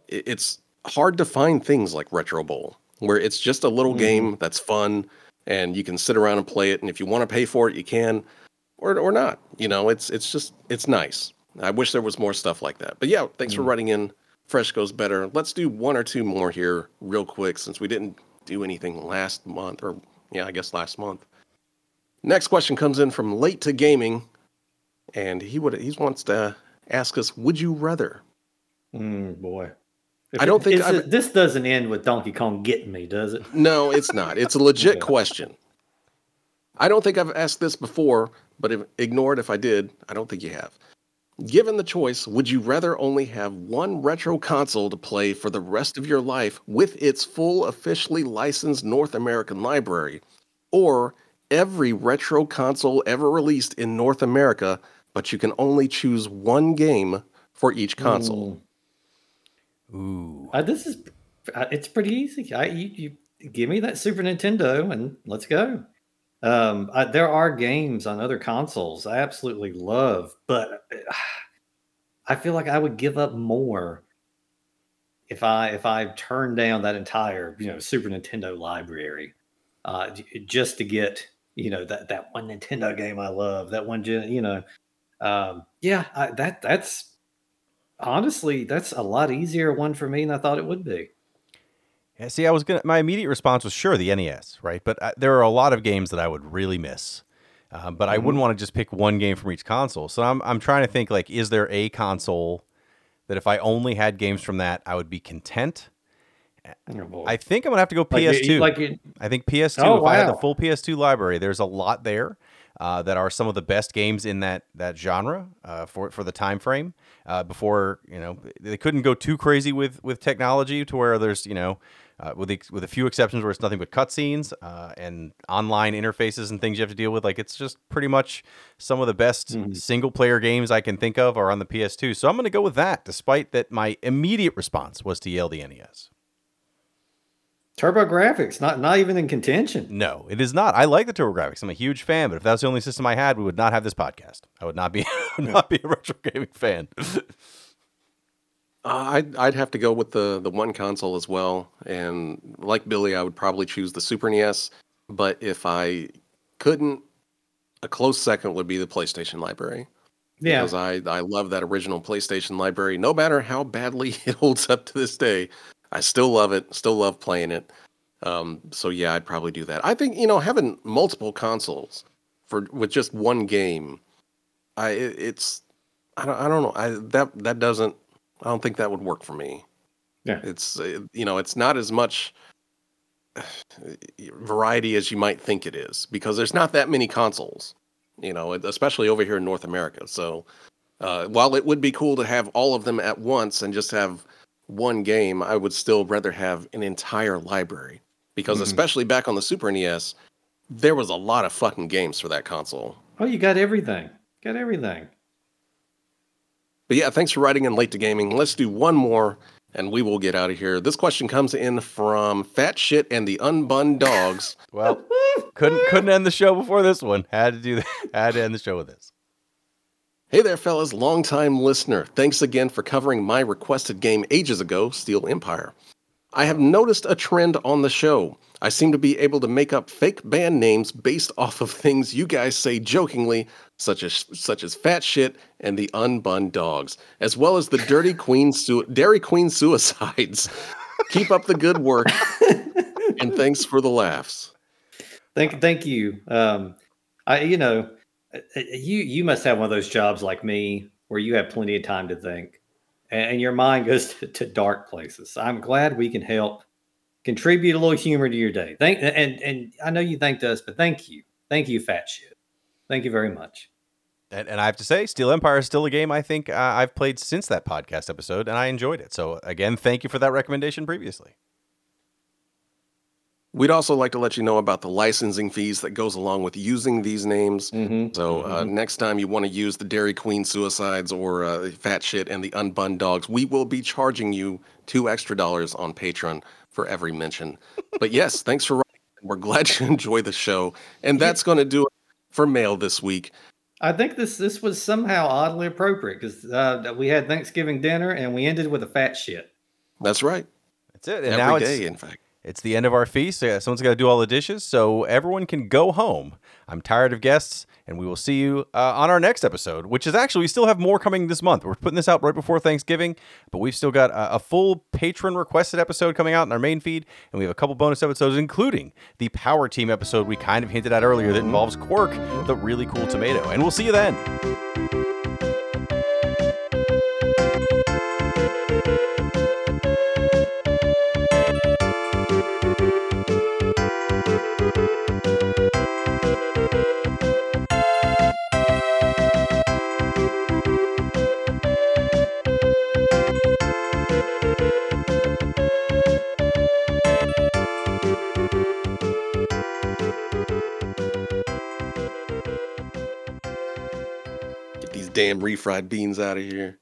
it- it's hard to find things like retro bowl where it's just a little Mhm. game that's fun and you can sit around and play it and if you want to pay for it you can or or not you know it's it's just it's nice. I wish there was more stuff like that. But yeah thanks for Mhm. writing in. Fresh goes better. Let's do one or two more here real quick since we didn't do anything last month or yeah i guess last month next question comes in from late to gaming and he would he wants to ask us would you rather Mm, boy. I don't think this doesn't end with Donkey Kong getting me, does it? No, it's not. It's a legit *laughs* Okay. question. I don't think I've asked this before, but if, ignore it if I did. I don't think you have. Given the choice, would you rather only have one retro console to play for the rest of your life with its full officially licensed North American library, or every retro console ever released in North America, but you can only choose one game for each console? Mm. Ooh. Uh, this is uh, it's pretty easy. I you, you give me that Super Nintendo and let's go. Um, I, there are games on other consoles I absolutely love, but uh, I feel like I would give up more if I if I turned down that entire you know Super Nintendo library uh, just to get you know that that one Nintendo game I love that one you know um, yeah I, that that's honestly that's a lot easier one for me than I thought it would be. Yeah, see, I was gonna. My immediate response was sure the NES, right? But uh, there are a lot of games that I would really miss. Uh, but I wouldn't want to just pick one game from each console. So I'm I'm trying to think like, is there a console that if I only had games from that, I would be content? Oh. I think I'm gonna have to go PS2. like you- I think PS2. Oh, if I had the full PS2 library, there's a lot there uh, that are some of the best games in that that genre uh, for for the time frame. Uh, before you know, they couldn't go too crazy with with technology to where there's you know. Uh, with ex- with a few exceptions where it's nothing but cutscenes uh, and online interfaces and things you have to deal with, like it's just pretty much some of the best Mhm. single player games I can think of are on the PS2. So I'm going to go with that, despite that my immediate response was to yell the NES. TurboGrafx, not not even in contention. No, it is not. I like the TurboGrafx. I'm a huge fan, but if that was the only system I had, we would not have this podcast. I would not be *laughs* would not be a retro gaming fan. *laughs* Uh, I'd I'd have to go with the the one console as well, and like Billy, I would probably choose the Super NES. But if I couldn't, a close second would be the PlayStation library Yeah, because I I love that original PlayStation library. No matter how badly *laughs* it holds up to this day, I still love it. Still love playing it. Um, so yeah, I'd probably do that. I think you know having multiple consoles for with just one game, I it- it's I don't I don't know I that that doesn't I don't think that would work for me. Yeah. It's uh, you know, it's not as much variety as you might think it is because there's not that many consoles, you know, especially over here in North America. So, uh, while it would be cool to have all of them at once and just have one game, I would still rather have an entire library because, mm-hmm. especially back on the Super NES, there was a lot of fucking games for that console. Oh, you got everything. Got everything. But yeah, thanks for writing in late to gaming. Let's do one more and we will get out of here. This question comes in from Fat Shit and the Unbun Dogs. *laughs* well, couldn't couldn't end the show before this one. Had to do that. *laughs* Had to end the show with this. Hey there, fellas, longtime listener. Thanks again for covering my requested game ages ago, Steel Empire. I have noticed a trend on the show. I seem to be able to make up fake band names based *laughs* off of things you guys say jokingly, such as such as fat shit and the unbun dogs, as well as the dirty *laughs* queen su- Dairy Queen suicides. *laughs* Keep up the good work, and thanks for the laughs. Thank, thank you. Um, I, you know, uh, uh, you you must have one of those jobs like me where you have plenty of time to think, and, your mind goes *laughs* to, to dark places. I'm glad we can help contribute a little humor to your day. Thank and and I know you thanked us, but thank you, thank you, fat shit. Thank you very much. And, and I have to say, Steel Empire is still a game I think uh, I've played since that podcast episode, and I enjoyed it. So again, thank you for that recommendation previously. We'd also like to let you know about the licensing fees that goes along with using these names. Mm-hmm. So uh, mm-hmm. next time you want to use the Dairy Queen suicides or uh, Fat Shit and the Unbun Dogs, we will be charging you two extra dollars on Patreon for every mention. But yes, *laughs* thanks for writing. We're glad you *laughs* enjoy the show, and that's going to do it for mail this week. I think this this was somehow oddly appropriate because uh, we had Thanksgiving dinner and we ended with a fat shit. That's right. That's it. And Every now day, in fact. It's the end of our feast. So someone's got to do all the dishes, so everyone can go home. I'm tired of guests, and we will see you uh, on our next episode, which is actually we still have more coming this month. We're putting this out right before Thanksgiving, but we've still got a, a full patron requested episode coming out in our main feed, and we have a couple bonus episodes, including the Power Team episode we kind of hinted at earlier that involves Kwirk, the really cool tomato. And we'll see you then. Damn refried beans out of here.